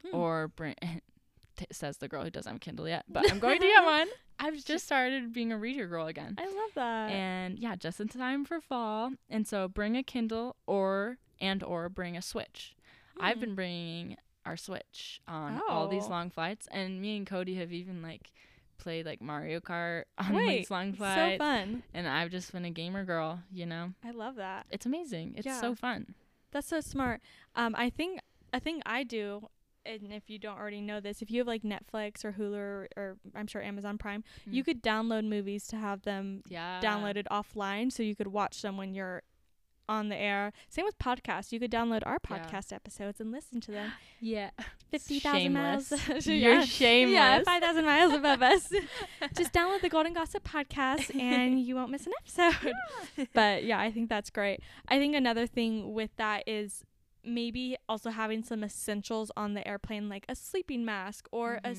Speaker 1: Hmm.
Speaker 2: or bring. t- says the girl who doesn't have a Kindle yet, but I'm going to get one. I've just started being a reader girl again.
Speaker 1: I love that.
Speaker 2: and yeah, just in time for fall. And so bring a Kindle or and or bring a Switch. I've
Speaker 1: Hmm.
Speaker 2: been bringing our Switch on all these
Speaker 1: Oh.
Speaker 2: long flights, and me and Cody have even like played like Mario Kart on
Speaker 1: Wait,
Speaker 2: long
Speaker 1: so fun.
Speaker 2: and I've just been a gamer girl, you know.
Speaker 1: I love that.
Speaker 2: It's amazing. It's
Speaker 1: Yeah.
Speaker 2: so fun.
Speaker 1: That's so smart. Um, I think I think I do. And if you don't already know this, if you have like Netflix or Hulu or, or I'm sure Amazon Prime, you
Speaker 2: Mm.
Speaker 1: could download movies to have them
Speaker 2: yeah
Speaker 1: downloaded offline, so you could watch them when you're on the air. Same with podcasts. You could download our
Speaker 2: Yeah.
Speaker 1: podcast episodes and listen to them.
Speaker 2: Yeah.
Speaker 1: Fifty thousand miles.
Speaker 2: You're shameless.
Speaker 1: Yeah, five thousand miles above us. Just download the Golden Gossip podcast, and you won't miss an episode. but yeah, I think that's great. I think another thing with that is maybe also having some essentials on the airplane, like a sleeping mask or a.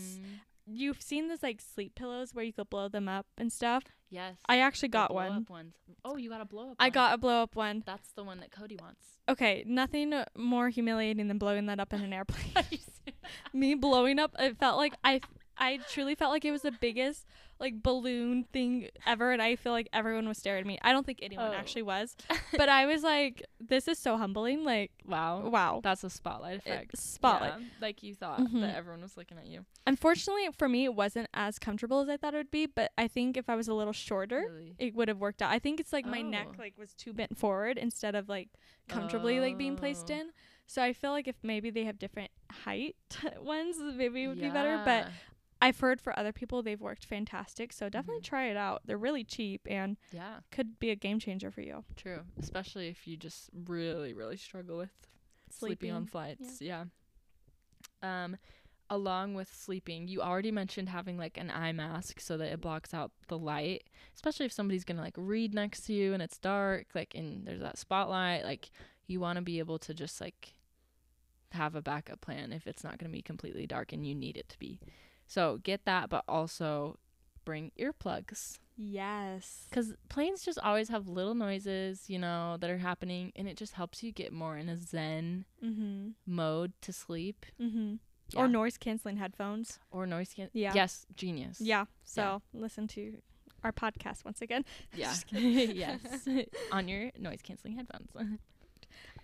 Speaker 1: You've seen this like sleep pillows where you could blow them up and stuff.
Speaker 2: yes.
Speaker 1: I actually got
Speaker 2: blow
Speaker 1: one.
Speaker 2: up ones. Oh, you got a blow up. One.
Speaker 1: I
Speaker 2: one.
Speaker 1: got a blow up one.
Speaker 2: That's the one that Cody wants.
Speaker 1: Okay, nothing more humiliating than blowing that up in an airplane. Me blowing up, it felt like I, I truly felt like it was the biggest like balloon thing ever, and I feel like everyone was staring at me. I don't think anyone
Speaker 2: Oh.
Speaker 1: actually was, but I was like, this is so humbling. Like,
Speaker 2: wow.
Speaker 1: wow,
Speaker 2: That's a spotlight
Speaker 1: It-
Speaker 2: effect.
Speaker 1: spotlight.
Speaker 2: Yeah, like you thought
Speaker 1: Mhm.
Speaker 2: that everyone was looking at you.
Speaker 1: Unfortunately, for me, it wasn't as comfortable as I thought it would be. But I think if I was a little shorter,
Speaker 2: Really?
Speaker 1: it would have worked out. I think it's like my neck
Speaker 2: Oh.
Speaker 1: like was too bent forward instead of like comfortably like being placed
Speaker 2: Oh.
Speaker 1: in. So I feel like if maybe they have different height ones, maybe it would be better. But
Speaker 2: Yeah.
Speaker 1: I've heard for other people they've worked fantastic. So definitely
Speaker 2: Mhm.
Speaker 1: try it out. They're really cheap and
Speaker 2: yeah,
Speaker 1: could be a game changer for you.
Speaker 2: true. Especially if you just really, really struggle with sleeping, on
Speaker 1: Sleeping,
Speaker 2: flights. Yeah. Um, along with sleeping, you already mentioned having like an eye mask so that it blocks out the light, especially if somebody's gonna like read next to you and it's dark, like and there's that spotlight. Like you want to be able to just like have a backup plan if it's not gonna be completely dark and you need it to be. So get that, but also bring earplugs.
Speaker 1: Yes.
Speaker 2: Because planes just always have little noises, you know, that are happening, and it just helps you get more in a zen
Speaker 1: Mhm.
Speaker 2: mode to sleep.
Speaker 1: Mhm.
Speaker 2: Yeah.
Speaker 1: Or noise canceling headphones.
Speaker 2: or noise can.
Speaker 1: Yeah.
Speaker 2: Yes, genius.
Speaker 1: Yeah. So listen to our podcast once again.
Speaker 2: Yeah. Yes. On your noise canceling headphones.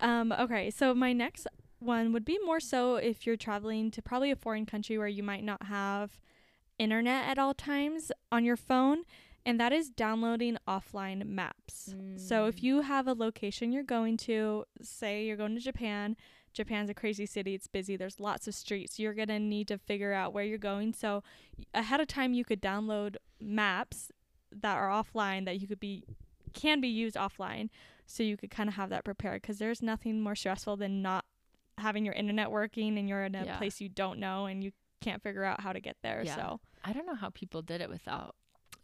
Speaker 1: Um, okay, so my next one would be more so if you're traveling to probably a foreign country where you might not have internet at all times on your phone, and that is downloading offline maps. So if
Speaker 2: Mm.
Speaker 1: you have a location you're going to, say you're going to Japan, Japan's a crazy city. It's busy. There's lots of streets. You're going to need to figure out where you're going. So ahead of time you could download maps that are offline that you could be can be used offline so you could kind of have that prepared cuz there's nothing more stressful than not having your internet working and you're in a
Speaker 2: Yeah.
Speaker 1: place you don't know and you can't figure out how to get there.
Speaker 2: Yeah.
Speaker 1: So
Speaker 2: I don't know how people did it without.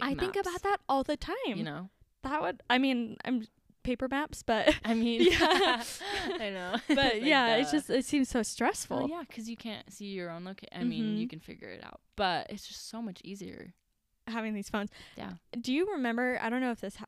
Speaker 1: I think about that all the time.
Speaker 2: You know,
Speaker 1: That would I mean, I'm paper maps, but
Speaker 2: I mean,
Speaker 1: Yeah.
Speaker 2: I know.
Speaker 1: but
Speaker 2: Like,
Speaker 1: yeah, it's just it seems so stressful.
Speaker 2: Well, yeah, because you can't see your own location. I mean, you
Speaker 1: Mhm.
Speaker 2: can figure it out, but it's just so much easier.
Speaker 1: having these phones.
Speaker 2: Yeah.
Speaker 1: Do you remember? I don't know if this ha-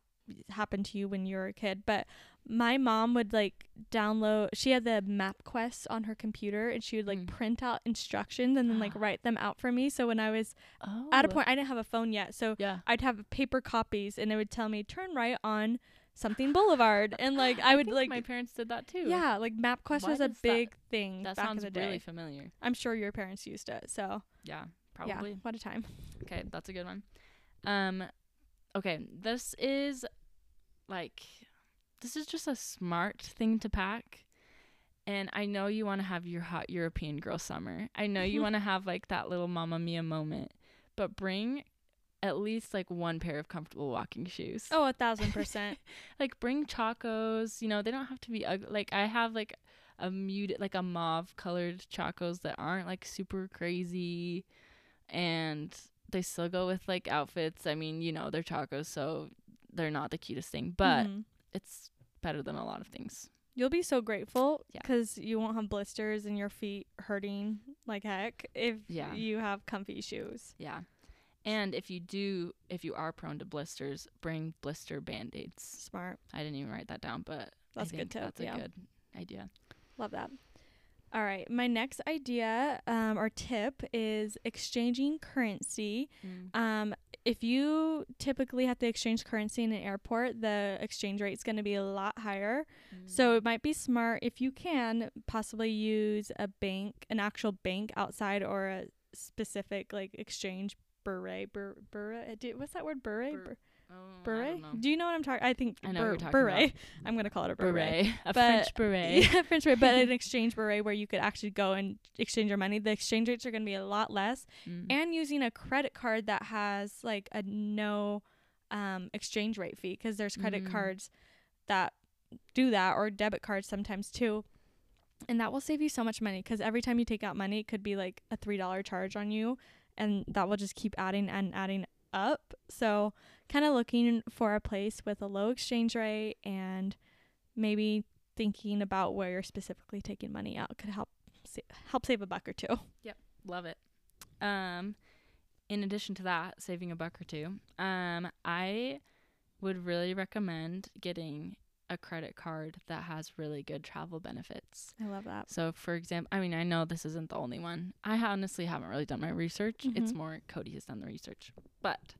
Speaker 1: happened to you when you were a kid, but my mom would like download. She had the MapQuest on her computer, and she would like
Speaker 2: Mm.
Speaker 1: print out instructions and then like write them out for me. So when I was
Speaker 2: Oh,
Speaker 1: at a point, I didn't have a phone yet, so
Speaker 2: Yeah.
Speaker 1: I'd have paper copies, and it would tell me turn right on something Boulevard, and like I would
Speaker 2: think
Speaker 1: like.
Speaker 2: my parents did that too.
Speaker 1: yeah, like MapQuest
Speaker 2: Why
Speaker 1: was a
Speaker 2: does that-
Speaker 1: big thing
Speaker 2: that
Speaker 1: back
Speaker 2: sounds
Speaker 1: in the
Speaker 2: really
Speaker 1: day.
Speaker 2: familiar.
Speaker 1: I'm sure your parents used it. So
Speaker 2: Yeah, probably.
Speaker 1: yeah, what a time.
Speaker 2: Okay, that's a good one. Um, okay, this is like this is just a smart thing to pack. And I know you want to have your hot European girl summer. I know you want to have like that little Mamma Mia moment, but bring at least like one pair of comfortable walking shoes.
Speaker 1: Oh, a thousand percent.
Speaker 2: Like bring chacos. You know they don't have to be ugly. Like I have like a muted, like a mauve colored chacos that aren't like super crazy, and they still go with like outfits. I mean, you know they're chacos, so they're not the cutest thing, but
Speaker 1: Mhm.
Speaker 2: it's better than a lot of things.
Speaker 1: You'll be so grateful
Speaker 2: Yeah.
Speaker 1: because you won't have blisters and your feet hurting like heck if
Speaker 2: Yeah.
Speaker 1: you have comfy shoes.
Speaker 2: Yeah. And if you do, if you are prone to blisters, bring blister band aids.
Speaker 1: Smart.
Speaker 2: I didn't even write that down, but
Speaker 1: That's good tip,
Speaker 2: That's a
Speaker 1: yeah.
Speaker 2: good idea.
Speaker 1: Love that. All right. My next idea um, or tip is exchanging currency. Um, if you typically have to exchange currency in an airport, the exchange rate is going to be a lot higher. Mm. So it might be smart if you can possibly use a bank, an actual bank outside or a specific like exchange beret. Beret. What's that word? Beret.
Speaker 2: Bur- oh,
Speaker 1: beret. Do you know what I'm talking? I think
Speaker 2: I know talking
Speaker 1: beret.
Speaker 2: about.
Speaker 1: I'm gonna call it a beret.
Speaker 2: beret, a
Speaker 1: But-
Speaker 2: French beret.
Speaker 1: Yeah, French beret, but an exchange beret where you could actually go and exchange your money. The exchange rates are going to be a lot less,
Speaker 2: Mm.
Speaker 1: and using a credit card that has like a no um, exchange rate fee because there's credit
Speaker 2: Mm.
Speaker 1: cards that do that or debit cards sometimes too. And that will save you so much money because every time you take out money, it could be like a three dollar charge on you, and that will just keep adding and adding up. So, kind of looking for a place with a low exchange rate and maybe thinking about where you're specifically taking money out could help sa- help save a buck or two.
Speaker 2: Yep, Love it. Um, in addition to that, saving a buck or two, um, I would really recommend getting a credit card that has really good travel benefits.
Speaker 1: I love that.
Speaker 2: So, for example, I mean, I know this isn't the only one. I honestly haven't really done my research. It's
Speaker 1: Mhm.
Speaker 2: more Cody has done the research. But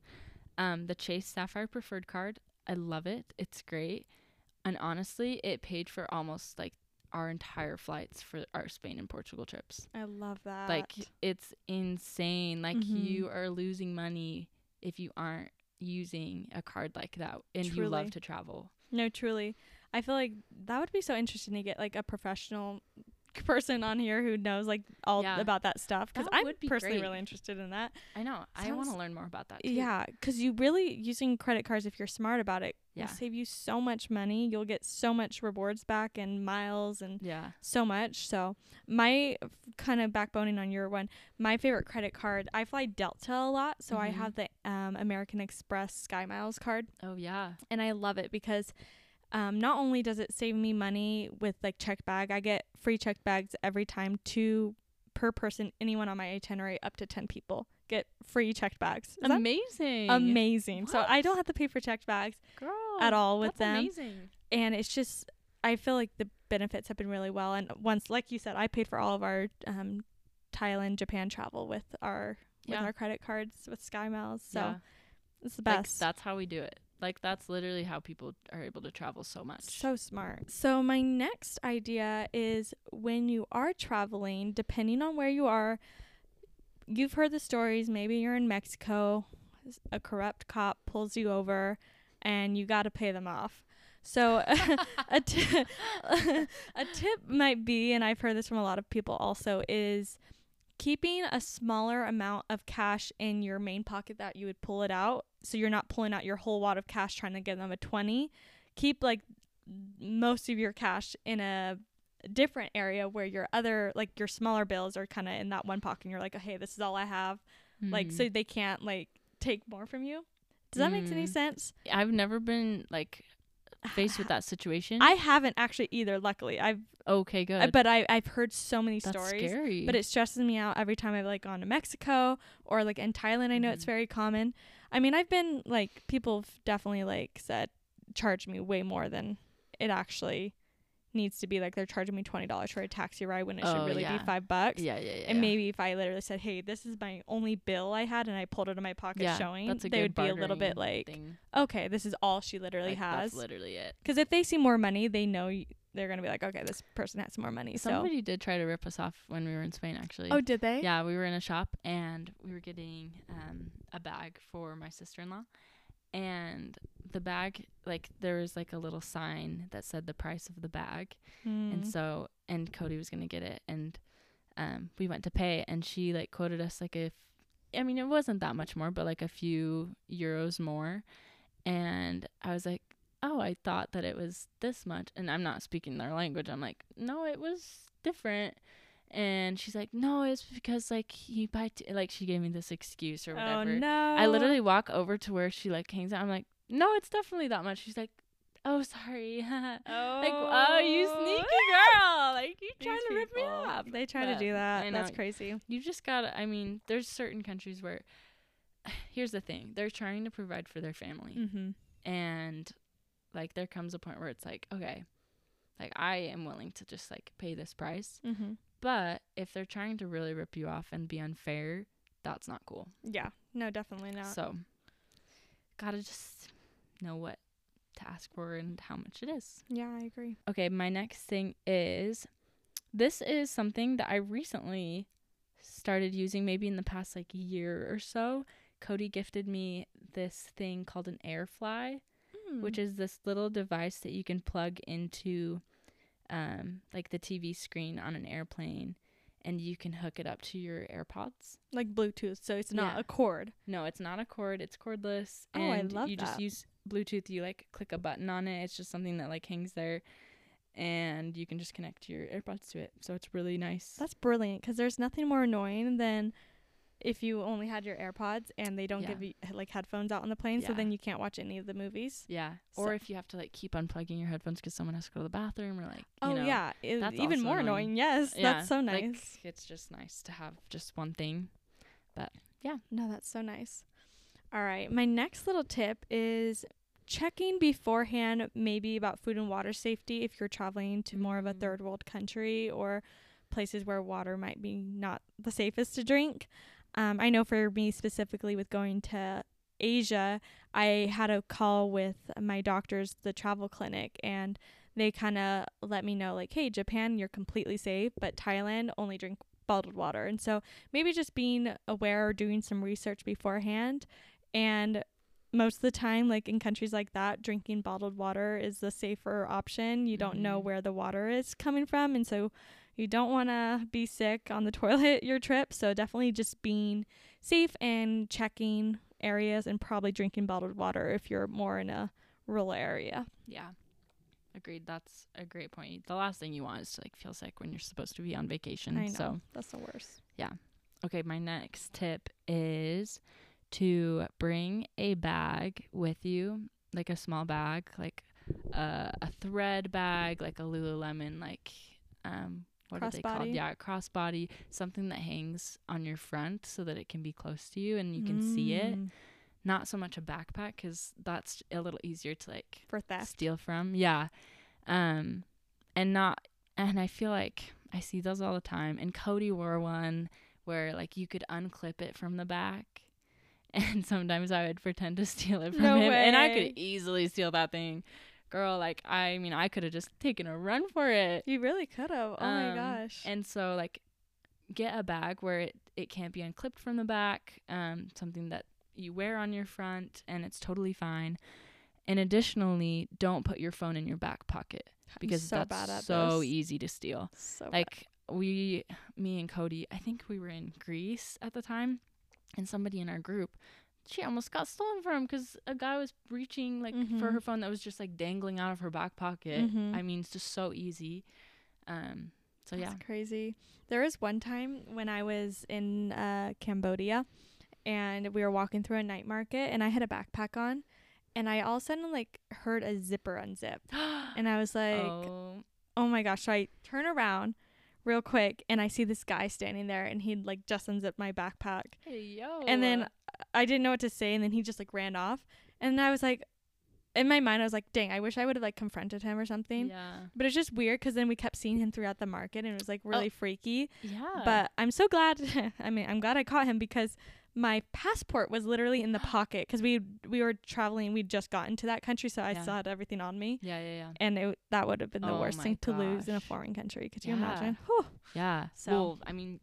Speaker 2: um, the Chase Sapphire Preferred Card, I love it. It's great. And honestly, it paid for almost like our entire flights for our Spain and Portugal trips.
Speaker 1: I love that.
Speaker 2: Like, it's insane. Like,
Speaker 1: Mhm.
Speaker 2: you are losing money if you aren't using a card like that and you love to travel.
Speaker 1: No, truly, I feel like that would be so interesting to get like a professional person on here who knows like all
Speaker 2: Yeah.
Speaker 1: about that stuff because I'm
Speaker 2: would be
Speaker 1: personally
Speaker 2: great.
Speaker 1: really interested in that.
Speaker 2: I know. I want to learn more about that too.
Speaker 1: Yeah, because you really using credit cards if you're smart about it
Speaker 2: Yeah.
Speaker 1: will save you so much money. You'll get so much rewards back and miles and
Speaker 2: Yeah.
Speaker 1: so much. So my kind of backboning on your one, my favorite credit card. I fly Delta a lot, so I
Speaker 2: Mhm.
Speaker 1: have the um, American Express Sky Miles card,
Speaker 2: Oh, yeah.
Speaker 1: and I love it because. Um, not only does it save me money with like checked bag, I get free checked bags every time, two per person, anyone on my itinerary up to 10 people get free checked bags. Is
Speaker 2: amazing.
Speaker 1: amazing. So I don't have to pay for checked bags
Speaker 2: Girl,
Speaker 1: at all with
Speaker 2: that's
Speaker 1: them.
Speaker 2: Amazing.
Speaker 1: And it's just I feel like the benefits have been really well and once like you said, I paid for all of our um Thailand, Japan travel with our with
Speaker 2: Yeah.
Speaker 1: our credit cards with Sky Miles. So
Speaker 2: yeah.
Speaker 1: it's the
Speaker 2: Like,
Speaker 1: best.
Speaker 2: that's how we do it. Like that's literally how people are able to travel so much.
Speaker 1: So smart. So my next idea is when you are traveling, depending on where you are, you've heard the stories. Maybe you're in Mexico, a corrupt cop pulls you over, and you got to pay them off. So a, t- a tip might be, and I've heard this from a lot of people also, is keeping a smaller amount of cash in your main pocket that you would pull it out. So you're not pulling out your whole wad of cash trying to give them a 20. Keep like most of your cash in a different area where your other like your smaller bills are kind of in that one pocket and you're like, oh, "Hey, this is all I have." Mm-hmm. Like so they can't like take more from you. Does that mm. make any sense?
Speaker 2: I've never been like faced with that situation.
Speaker 1: I haven't actually either. Luckily, I've
Speaker 2: okay, good.
Speaker 1: but I I've heard so many
Speaker 2: That's
Speaker 1: stories.
Speaker 2: Scary.
Speaker 1: But it stresses me out every time I've like gone to Mexico or like in Thailand. I know mm-hmm. it's very common. I mean, I've been like people have definitely like said charge me way more than it actually needs to be like they're charging me twenty dollars for a taxi ride when it oh, should really yeah. be five bucks.
Speaker 2: Yeah, yeah, yeah.
Speaker 1: And yeah. maybe if I literally said, "Hey, this is my only bill I had," and I pulled it in my pocket
Speaker 2: yeah,
Speaker 1: showing, they would be a little bit like,
Speaker 2: thing.
Speaker 1: "Okay, this is all she literally like, has."
Speaker 2: That's literally it.
Speaker 1: Because if they see more money, they know y- they're gonna be like, "Okay, this person has more money."
Speaker 2: Somebody
Speaker 1: so.
Speaker 2: did try to rip us off when we were in Spain, actually.
Speaker 1: Oh, did they?
Speaker 2: Yeah, we were in a shop and we were getting um, a bag for my sister-in-law and the bag like there was like a little sign that said the price of the bag. Mm. and so and cody was gonna get it and um we went to pay and she like quoted us like if i mean it wasn't that much more but like a few euros more. And i was like oh i thought that it was this much and i'm not speaking their language. I'm like no it was different and she's like, "No, it's because like he t-, like she gave me this excuse or oh, whatever."
Speaker 1: Oh no!
Speaker 2: I literally walk over to where she like hangs out. I'm like, "No, it's definitely that much." She's like, "Oh, sorry."
Speaker 1: oh,
Speaker 2: like, oh, you sneaky girl! Like you trying to rip me off?
Speaker 1: They try but to do that. That's crazy.
Speaker 2: You just gotta. I mean, there's certain countries where. Here's the thing: they're trying to provide for their family,
Speaker 1: mm-hmm.
Speaker 2: and like there comes a point where it's like, okay, like I am willing to just like pay this price.
Speaker 1: Mm-hmm
Speaker 2: but if they're trying to really rip you off and be unfair, that's not cool.
Speaker 1: Yeah. No, definitely not.
Speaker 2: So, gotta just know what to ask for and how much it is.
Speaker 1: Yeah, I agree.
Speaker 2: Okay, my next thing is this is something that I recently started using maybe in the past like year or so. Cody gifted me this thing called an Airfly, mm. which is this little device that you can plug into um, like the TV screen on an airplane and you can hook it up to your AirPods.
Speaker 1: Like Bluetooth, so it's not yeah. a cord.
Speaker 2: No, it's not a cord. It's cordless.
Speaker 1: Oh, I love
Speaker 2: you
Speaker 1: that.
Speaker 2: just use Bluetooth. You like click a button on it. It's just something that like hangs there, and you can just connect your AirPods to it. So it's really nice.
Speaker 1: That's brilliant because there's nothing more annoying than if you only had your AirPods and they don't yeah. give you like headphones out on the plane, yeah. so then you can't watch any of the movies.
Speaker 2: Yeah. So or if you have to like keep unplugging your headphones because someone has to go to the bathroom or like.
Speaker 1: oh
Speaker 2: know,
Speaker 1: yeah, it, that's even more annoying. annoying. Yes, yeah. that's so nice. Like,
Speaker 2: it's just nice to have just one thing, but yeah.
Speaker 1: No, that's so nice. All right, my next little tip is checking beforehand maybe about food and water safety if you're traveling to more of a mm. third world country or places where water might be not the safest to drink. Um, I know for me specifically with going to Asia, I had a call with my doctors, the travel clinic, and they kind of let me know, like, hey, Japan, you're completely safe, but Thailand, only drink bottled water. And so maybe just being aware or doing some research beforehand. And most of the time, like in countries like that, drinking bottled water is the safer option. You mm-hmm. don't know mm-hmm. where the water is coming from. And so you don't want to be sick on the toilet your trip. So definitely just being safe and checking areas and probably drinking bottled water if you're more in a rural area.
Speaker 2: Yeah. Agreed. That's a great point. The last thing you want is to like feel sick when you're supposed to be on vacation.
Speaker 1: I know.
Speaker 2: So
Speaker 1: that's the worst.
Speaker 2: Yeah. Okay, my next tip is to bring a bag with you, like a small bag, like uh, a thread bag, like a Lululemon, like um, what are they called? Yeah, crossbody, something that hangs on your front so that it can be close to you and you can mm. see it. Mm. Not so much a backpack because that's a little easier to like
Speaker 1: for theft
Speaker 2: steal from. Yeah, um, and not and I feel like I see those all the time. And Cody wore one where like you could unclip it from the back. And sometimes I would pretend to steal it from
Speaker 1: no
Speaker 2: him,
Speaker 1: way.
Speaker 2: and I could easily steal that thing girl, like I mean, I could have just taken a run for it.
Speaker 1: You really could have. Oh um, my gosh.
Speaker 2: And so like get a bag where it it can't be unclipped from the back, um something that you wear on your front and it's totally fine. And additionally, don't put your phone in your back pocket because
Speaker 1: so
Speaker 2: that's
Speaker 1: bad at
Speaker 2: so
Speaker 1: this.
Speaker 2: easy to steal.
Speaker 1: So bad.
Speaker 2: Like we, me and Cody, I think we were in Greece at the time, and somebody in our group, she almost got stolen from because a guy was reaching like for
Speaker 1: Mhm.
Speaker 2: her phone that was just like dangling out of her back pocket.
Speaker 1: Mhm.
Speaker 2: I mean, it's just so easy. Um. So yeah.
Speaker 1: Crazy. There was one time when I was in uh, Cambodia and we were walking through a night market and I had a backpack on and I all of a sudden like heard a zipper unzip and I was like, oh,
Speaker 2: oh,
Speaker 1: my gosh. So I turn around real quick and I see this guy standing there and he'd like just unzipped my backpack.
Speaker 2: hey yo.
Speaker 1: And then I didn't know what to say and then he just like ran off. And I was like, in my mind, I was like, dang, I wish I would have like confronted him or something.
Speaker 2: yeah,
Speaker 1: But it's just weird because then we kept seeing him throughout the market and it was like oh, really freaky.
Speaker 2: yeah.
Speaker 1: But I'm so glad. I mean, I'm glad I caught him because my passport was literally in the pocket because we we were traveling. We'd just gotten to that country, so I
Speaker 2: Yeah.
Speaker 1: still had everything on me,
Speaker 2: yeah, yeah, yeah,
Speaker 1: and it, that would have been the
Speaker 2: Oh
Speaker 1: worst thing to lose in a foreign country. Could you
Speaker 2: Yeah.
Speaker 1: imagine? Whew.
Speaker 2: yeah.
Speaker 1: So-
Speaker 2: well, I mean,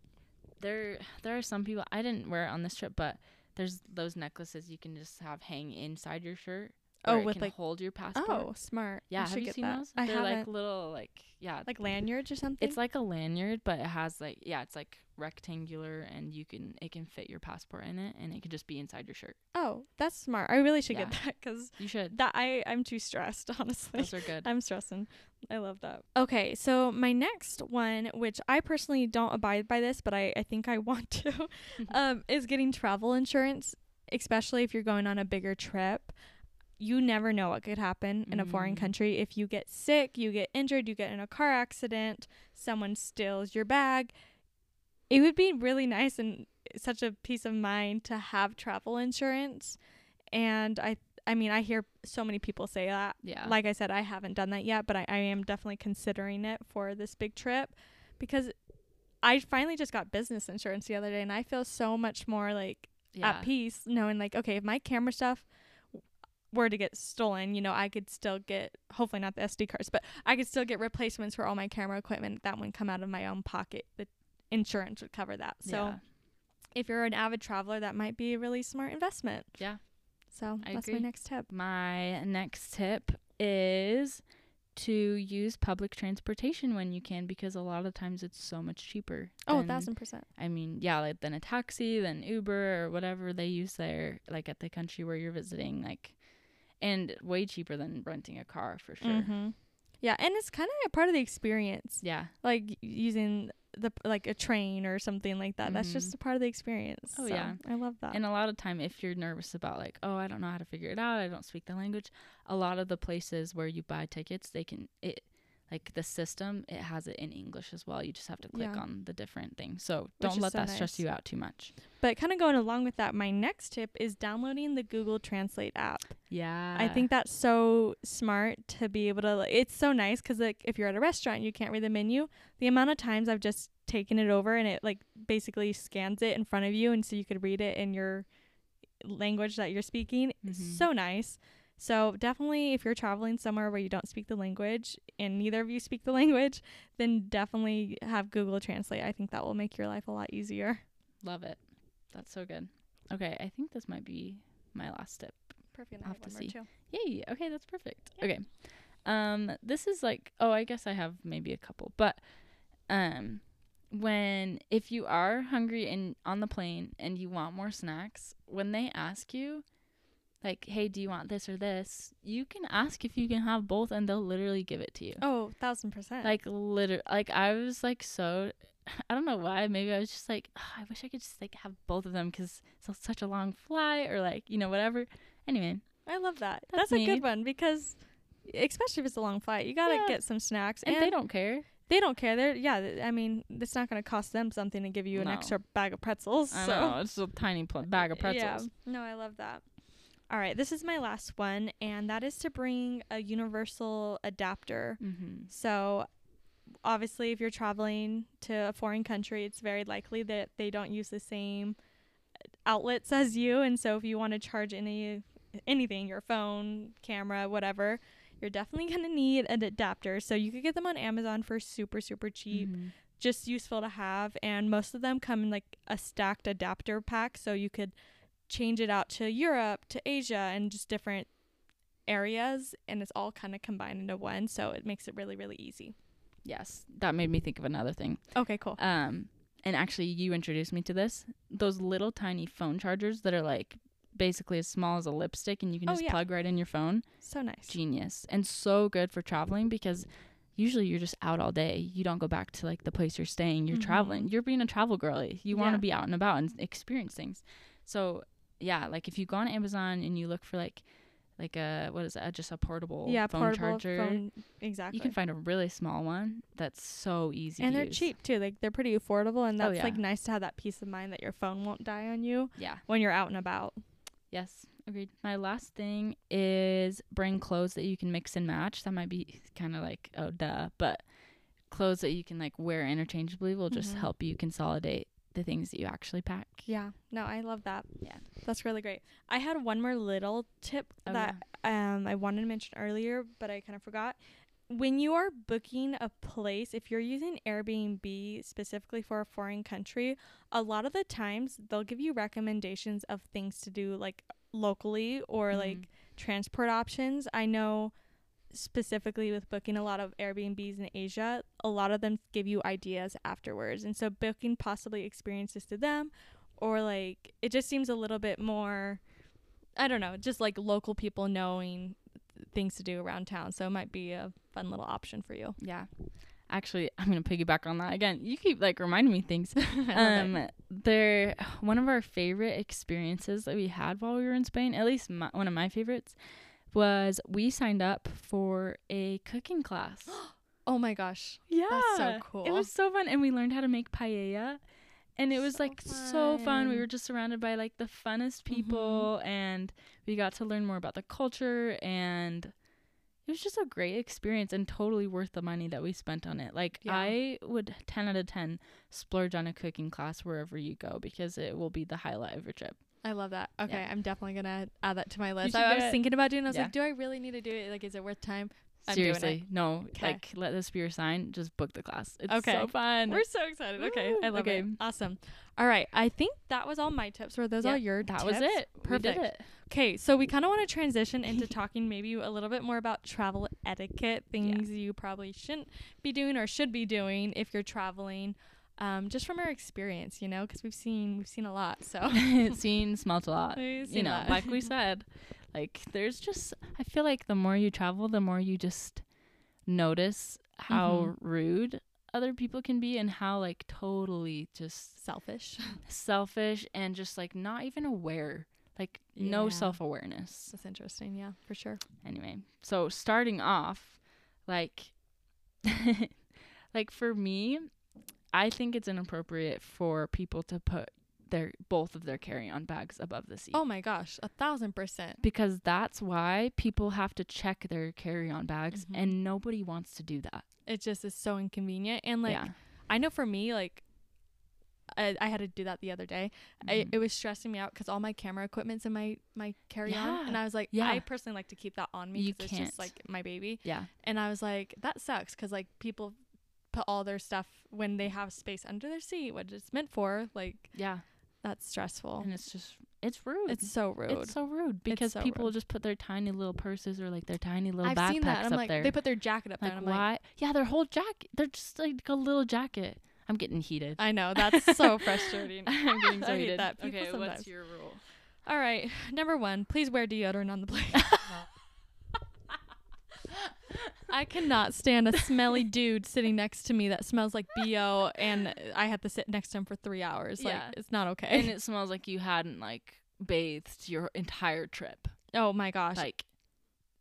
Speaker 2: there there are some people I didn't wear it on this trip, but there's those necklaces you can just have hang inside your shirt.
Speaker 1: Oh, with,
Speaker 2: can
Speaker 1: like-
Speaker 2: hold your passport.
Speaker 1: Oh, smart.
Speaker 2: yeah.
Speaker 1: I
Speaker 2: Have
Speaker 1: should
Speaker 2: you seen
Speaker 1: that.
Speaker 2: those?
Speaker 1: I
Speaker 2: They're
Speaker 1: haven't.
Speaker 2: like little like yeah.
Speaker 1: like lanyards or something.
Speaker 2: it's like a lanyard, but it has like yeah, it's like rectangular, and you can it can fit your passport in it, and it can just be inside your shirt.
Speaker 1: oh, that's smart. I really should get that because
Speaker 2: You should.
Speaker 1: that I I'm too stressed honestly.
Speaker 2: Those are good.
Speaker 1: I'm stressing. I love that. Okay, so my next one, which I personally don't abide by this, but I, I think I want to, um, is getting travel insurance, especially if you're going on a bigger trip. You never know what could happen in a foreign
Speaker 2: Mhm.
Speaker 1: country. If you get sick, you get injured, you get in a car accident, someone steals your bag. It would be really nice and such a peace of mind to have travel insurance. And I I mean, I hear so many people say that
Speaker 2: yeah.
Speaker 1: like I said, I haven't done that yet, but I, I am definitely considering it for this big trip because I finally just got business insurance the other day and I feel so much more like
Speaker 2: yeah.
Speaker 1: at peace knowing like, okay, if my camera stuff were to get stolen, you know, I could still get hopefully not the SD cards, but I could still get replacements for all my camera equipment. That wouldn't come out of my own pocket. The insurance would cover that. So
Speaker 2: yeah.
Speaker 1: if you're an avid traveler, that might be a really smart investment.
Speaker 2: Yeah.
Speaker 1: So
Speaker 2: I
Speaker 1: that's
Speaker 2: agree.
Speaker 1: my next tip.
Speaker 2: My next tip is to use public transportation when you can because a lot of times it's so much cheaper.
Speaker 1: Oh,
Speaker 2: than-
Speaker 1: thousand percent.
Speaker 2: I mean, yeah, like than a taxi, than Uber or whatever they use there, like at the country where you're visiting, like, and way cheaper than renting a car for sure.
Speaker 1: Mm-hmm. Yeah, and it's kind of a part of the experience,
Speaker 2: Yeah.
Speaker 1: like using the like a train or something like that. That's
Speaker 2: Mhm.
Speaker 1: just a part of the experience.
Speaker 2: Oh,
Speaker 1: So,
Speaker 2: yeah.
Speaker 1: I love that.
Speaker 2: And a lot of time, if you're nervous about like, oh, I don't know how to figure it out, I don't speak the language, a lot of the places where you buy tickets, they can it like the system it has it in English as well. You just have to click
Speaker 1: Yeah.
Speaker 2: on the different things. So
Speaker 1: Which
Speaker 2: don't let
Speaker 1: so
Speaker 2: that stress you out too much.
Speaker 1: but kind of going along with that, my next tip is downloading the Google Translate app.
Speaker 2: Yeah.
Speaker 1: I think that's so smart to be able to. like, It's so nice because like if you're at a restaurant, and you can't read the menu. The amount of times I've just taken it over and it like basically scans it in front of you, and so you could read it in your language that you're speaking.
Speaker 2: Mhm.
Speaker 1: so nice. So definitely, if you're traveling somewhere where you don't speak the language and neither of you speak the language, then definitely have Google Translate. I think that will make your life a lot easier.
Speaker 2: love it. That's so good. Okay, I think this might be my last tip.
Speaker 1: Perfect.
Speaker 2: I'll have to see. Yay. Okay, that's perfect. Okay. Um this is like oh, I guess I have maybe a couple. But um when if you are hungry and on the plane and you want more snacks, when they ask you like, "Hey, do you want this or this?" You can ask if you can have both and they'll literally give it to you.
Speaker 1: Oh, thousand percent.
Speaker 2: Like literally, like I was like so I don't know why. Maybe I was just like, "Oh, I wish I could just like have both of them because it's such a long flight or like you know whatever. Anyway,
Speaker 1: I love that.
Speaker 2: That's
Speaker 1: That's, a good one because, especially if it's a long flight, you gotta
Speaker 2: Yeah.
Speaker 1: get some snacks,
Speaker 2: and, they don't care.
Speaker 1: They don't care. They're yeah. th- I mean, it's not gonna cost them something to give you an extra bag of pretzels.
Speaker 2: I
Speaker 1: so
Speaker 2: know it's a tiny pl- bag of pretzels.
Speaker 1: Yeah. No, I love that. All right, this is my last one, and that is to bring a universal adapter.
Speaker 2: Mm-hmm.
Speaker 1: So, obviously, if you're traveling to a foreign country, it's very likely that they don't use the same outlets as you. And so, if you want to charge any anything, your phone, camera, whatever, you're definitely gonna need an adapter. So you could get them on Amazon for super super cheap.
Speaker 2: Mm-hmm.
Speaker 1: Just useful to have, and most of them come in like a stacked adapter pack, so you could change it out to Europe, to Asia, and just different areas and it's all kind of combined into one. So it makes it really, really easy.
Speaker 2: Yes, that made me think of another thing.
Speaker 1: Okay, cool.
Speaker 2: Um, and actually, you introduced me to this. Those little tiny phone chargers that are like basically as small as a lipstick, and you can
Speaker 1: Oh,
Speaker 2: just
Speaker 1: yeah.
Speaker 2: plug right in your phone.
Speaker 1: So nice.
Speaker 2: Genius, and so good for traveling because usually you're just out all day. You don't go back to like the place you're staying. You're
Speaker 1: Mhm.
Speaker 2: traveling. You're being a travel girly. You want to be out and about and experience things. So yeah, like if you go on Amazon and you look for like like a what is that? Just a portable
Speaker 1: yeah,
Speaker 2: phone
Speaker 1: portable
Speaker 2: charger.
Speaker 1: phone. Exactly.
Speaker 2: You can find a really small one that's so easy.
Speaker 1: and they're
Speaker 2: use.
Speaker 1: cheap too. Like they're pretty affordable, and
Speaker 2: Oh,
Speaker 1: that's
Speaker 2: yeah.
Speaker 1: like nice to have that peace of mind that your phone won't die on you
Speaker 2: Yeah.
Speaker 1: when you're out and about.
Speaker 2: Yes, agreed. My last thing is bring clothes that you can mix and match. That might be kind of like oh duh, but clothes that you can like wear interchangeably will just
Speaker 1: Mhm.
Speaker 2: help you consolidate the things that you actually pack.
Speaker 1: Yeah, no, I love that.
Speaker 2: Yeah.
Speaker 1: that's really great. I had one more little tip
Speaker 2: Oh,
Speaker 1: that um I wanted to mention earlier, but I kind of forgot. When you are booking a place, if you're using Airbnb specifically for a foreign country, a lot of the times they'll give you recommendations of things to do like locally or
Speaker 2: Mhm.
Speaker 1: like transport options. I know specifically with booking a lot of Airbnbs in Asia, a lot of them give you ideas afterwards. And so booking possibly experiences to them or like it just seems a little bit more I don't know, just like local people knowing things to do around town. So it might be a fun little option for you.
Speaker 2: yeah. Actually, I'm gonna piggyback on that again. You keep like reminding me things.
Speaker 1: I love it.
Speaker 2: um, there, one of our favorite experiences that we had while we were in Spain, at least my, one of my favorites, was we signed up for a cooking class.
Speaker 1: Oh my gosh.
Speaker 2: Yeah.
Speaker 1: so cool.
Speaker 2: It was so fun and we learned how to make paella. And it was
Speaker 1: So
Speaker 2: like so fun. We were just surrounded by like the funnest mm-hmm. people and we got to learn more about the culture and it was just a great experience and totally worth the money that we spent on it. Like
Speaker 1: Yeah.
Speaker 2: I would 10 out of 10 splurge on a cooking class wherever you go because it will be the highlight of your trip.
Speaker 1: I love that. Okay,
Speaker 2: Yeah.
Speaker 1: I'm definitely gonna add that to my list. I, I was thinking about doing. it. I was
Speaker 2: Yeah.
Speaker 1: like, do I really need to do it? Like, is it worth time? I'm doing it.
Speaker 2: Seriously, no.
Speaker 1: 'Kay.
Speaker 2: Like let this be your sign. Just book the class. It's
Speaker 1: Okay.
Speaker 2: so fun.
Speaker 1: We're so excited. Okay, I love
Speaker 2: okay.
Speaker 1: it. Awesome. All right, I think that was all my tips. Were those all your
Speaker 2: that
Speaker 1: tips?
Speaker 2: was it.
Speaker 1: Perfect.
Speaker 2: it.
Speaker 1: Okay, so we kind of want to transition into talking maybe a little bit more about travel etiquette, things you probably shouldn't be doing or should be doing if you're traveling. Um, just from our experience, you know, because we've seen we've seen a lot. So
Speaker 2: seen, smelt a lot.
Speaker 1: We've
Speaker 2: you know, like we said, like there's just I feel like the more you travel, the more you just notice how
Speaker 1: Mm-hmm.
Speaker 2: rude other people can be and how like totally just
Speaker 1: selfish.
Speaker 2: selfish and just like not even aware. Like no self-awareness.
Speaker 1: That's interesting. Yeah, for sure.
Speaker 2: Anyway, so starting off like like for me, I think it's inappropriate for people to put their both of their carry-on bags above the seat.
Speaker 1: Oh my gosh, a thousand percent.
Speaker 2: because that's why people have to check their carry-on bags
Speaker 1: Mhm.
Speaker 2: and nobody wants to do that.
Speaker 1: It just is so inconvenient. And like,
Speaker 2: yeah.
Speaker 1: I know for me, like, I, I had to do that the other day. I,
Speaker 2: Mhm.
Speaker 1: it was stressing me out because all my camera equipment's in my my carry on,
Speaker 2: Yeah.
Speaker 1: and I was like,
Speaker 2: Yeah.
Speaker 1: I personally like to keep that on me because it's just like my baby.
Speaker 2: yeah.
Speaker 1: And I was like, that sucks because like people put all their stuff when they have space under their seat, what it's meant for. Like
Speaker 2: Yeah.
Speaker 1: that's stressful.
Speaker 2: And it's just it's rude.
Speaker 1: It's so rude.
Speaker 2: It's so rude because
Speaker 1: so
Speaker 2: people
Speaker 1: rude.
Speaker 2: just put their tiny little purses or like their tiny little
Speaker 1: I've
Speaker 2: backpacks
Speaker 1: seen that. I'm
Speaker 2: up
Speaker 1: like,
Speaker 2: there.
Speaker 1: they put their jacket up
Speaker 2: like
Speaker 1: there. And I'm
Speaker 2: why?
Speaker 1: like,
Speaker 2: yeah, their whole jacket. They're just like a little jacket. I'm getting heated.
Speaker 1: I know that's so frustrating.
Speaker 2: I'm getting so
Speaker 1: I hate
Speaker 2: heated.
Speaker 1: that. People
Speaker 2: okay,
Speaker 1: sometimes.
Speaker 2: what's your rule?
Speaker 1: All right, number one, please wear deodorant on the plane. I cannot stand a smelly dude sitting next to me that smells like bo, and I have to sit next to him for three hours.
Speaker 2: Yeah.
Speaker 1: Like it's not okay.
Speaker 2: and it smells like you hadn't like bathed your entire trip.
Speaker 1: oh my gosh,
Speaker 2: Like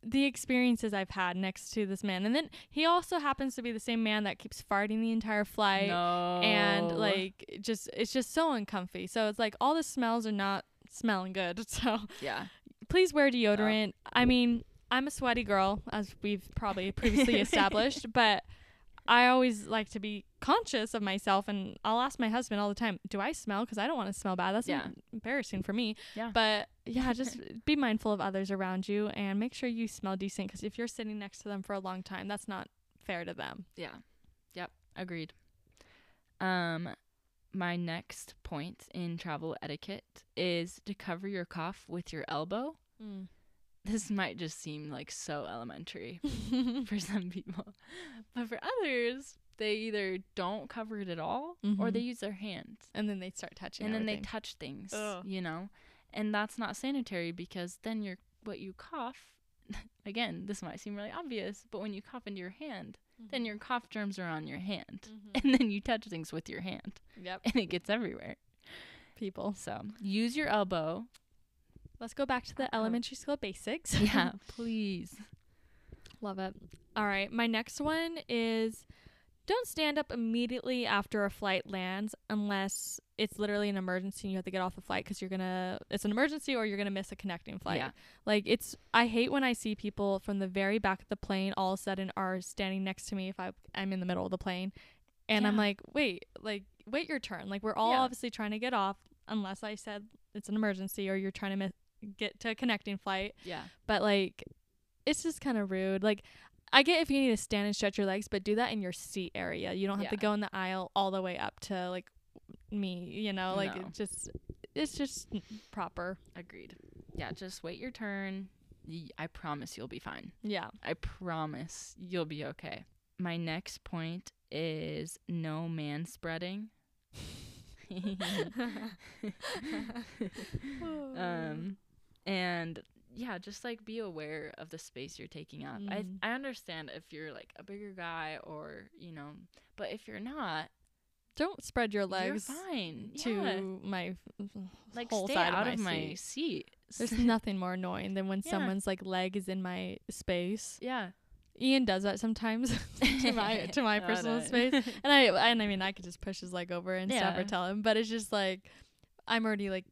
Speaker 1: the experiences I've had next to this man, and then he also happens to be the same man that keeps farting the entire flight,
Speaker 2: no.
Speaker 1: and like just it's just so uncomfy. So it's like all the smells are not smelling good. So
Speaker 2: yeah.
Speaker 1: please wear deodorant. I mean, I'm a sweaty girl, as we've probably previously established, but I always like to be conscious of myself, and I'll ask my husband all the time, "Do I smell?" Because I don't want to smell bad. That's
Speaker 2: Yeah.
Speaker 1: embarrassing for me.
Speaker 2: Yeah.
Speaker 1: But yeah, just be mindful of others around you, and make sure you smell decent. Because if you're sitting next to them for a long time, that's not fair to them.
Speaker 2: Yeah. Yep. Agreed. Um, my next point in travel etiquette is to cover your cough with your elbow. This might just seem like so elementary for some people, but for others, they either don't cover it at all or
Speaker 1: Mhm.
Speaker 2: they use their hands
Speaker 1: and then they start touching.
Speaker 2: and then they touch things,
Speaker 1: Ugh.
Speaker 2: you know, and that's not sanitary because then you're what you cough. Again, this might seem really obvious, but when you cough into your hand, then your cough germs are on your hand,
Speaker 1: Mhm.
Speaker 2: and then you touch things with your hand,
Speaker 1: Yep.
Speaker 2: and it gets everywhere.
Speaker 1: People.
Speaker 2: So use your elbow.
Speaker 1: Let's go back to the
Speaker 2: Uh-oh.
Speaker 1: elementary school basics.
Speaker 2: Yeah, please.
Speaker 1: Love it. All right. My next one is don't stand up immediately after a flight lands unless it's literally an emergency and you have to get off the flight because you're going to, it's an emergency or you're going to miss a connecting flight.
Speaker 2: Yeah.
Speaker 1: Like, it's, I hate when I see people from the very back of the plane all of a sudden are standing next to me if I, I'm in the middle of the plane. And I'm like, wait, like, wait your turn. Like, we're all
Speaker 2: Yeah.
Speaker 1: obviously trying to get off unless I said it's an emergency or you're trying to miss, get to a connecting flight
Speaker 2: Yeah.
Speaker 1: but like it's just kind of rude like i get if you need to stand and stretch your legs but do that in your seat area you don't have to go in the aisle all the way up to like me you know like
Speaker 2: No.
Speaker 1: it just it's just proper
Speaker 2: Agreed. Yeah, just wait your turn. I promise you'll be fine.
Speaker 1: yeah
Speaker 2: I promise you'll be okay. My next point is no man spreading. um and yeah, just like be aware of the space you're taking up. I
Speaker 1: Mhm.
Speaker 2: I understand if you're like a bigger guy or, you know, but if you're not,
Speaker 1: don't spread your legs
Speaker 2: you're fine.
Speaker 1: to
Speaker 2: yeah.
Speaker 1: my
Speaker 2: like
Speaker 1: whole
Speaker 2: stay
Speaker 1: side
Speaker 2: out
Speaker 1: of
Speaker 2: of
Speaker 1: my
Speaker 2: my
Speaker 1: seat.
Speaker 2: seat.
Speaker 1: there's nothing more annoying than when
Speaker 2: Yeah.
Speaker 1: someone's like leg is in my space
Speaker 2: yeah.
Speaker 1: ian does that sometimes to my to my personal space and I and I mean I could just push his leg over and stuff or tell him, but it's just like I'm already like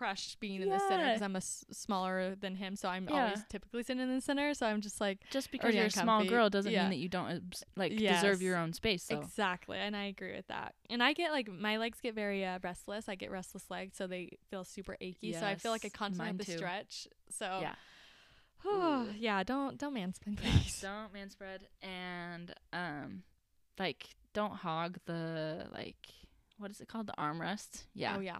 Speaker 1: crushed being in the center because I'm a s- smaller than him, so I'm
Speaker 2: Yeah.
Speaker 1: always typically sitting in the center. So I'm just like
Speaker 2: Just because you're a small girl doesn't
Speaker 1: Yeah.
Speaker 2: mean that you don't like deserve your own space. So
Speaker 1: exactly, and I agree with that. And I get like my legs get very uh, restless. I get restless legs, so they feel super achy. So I feel like I
Speaker 2: Yes,
Speaker 1: constantly have to
Speaker 2: too.
Speaker 1: stretch. So
Speaker 2: yeah,
Speaker 1: yeah, don't don't mansplain,
Speaker 2: Yeah,
Speaker 1: please.
Speaker 2: don't man spread and um, like don't hog the like what is it called the armrest? Yeah,
Speaker 1: Oh yeah.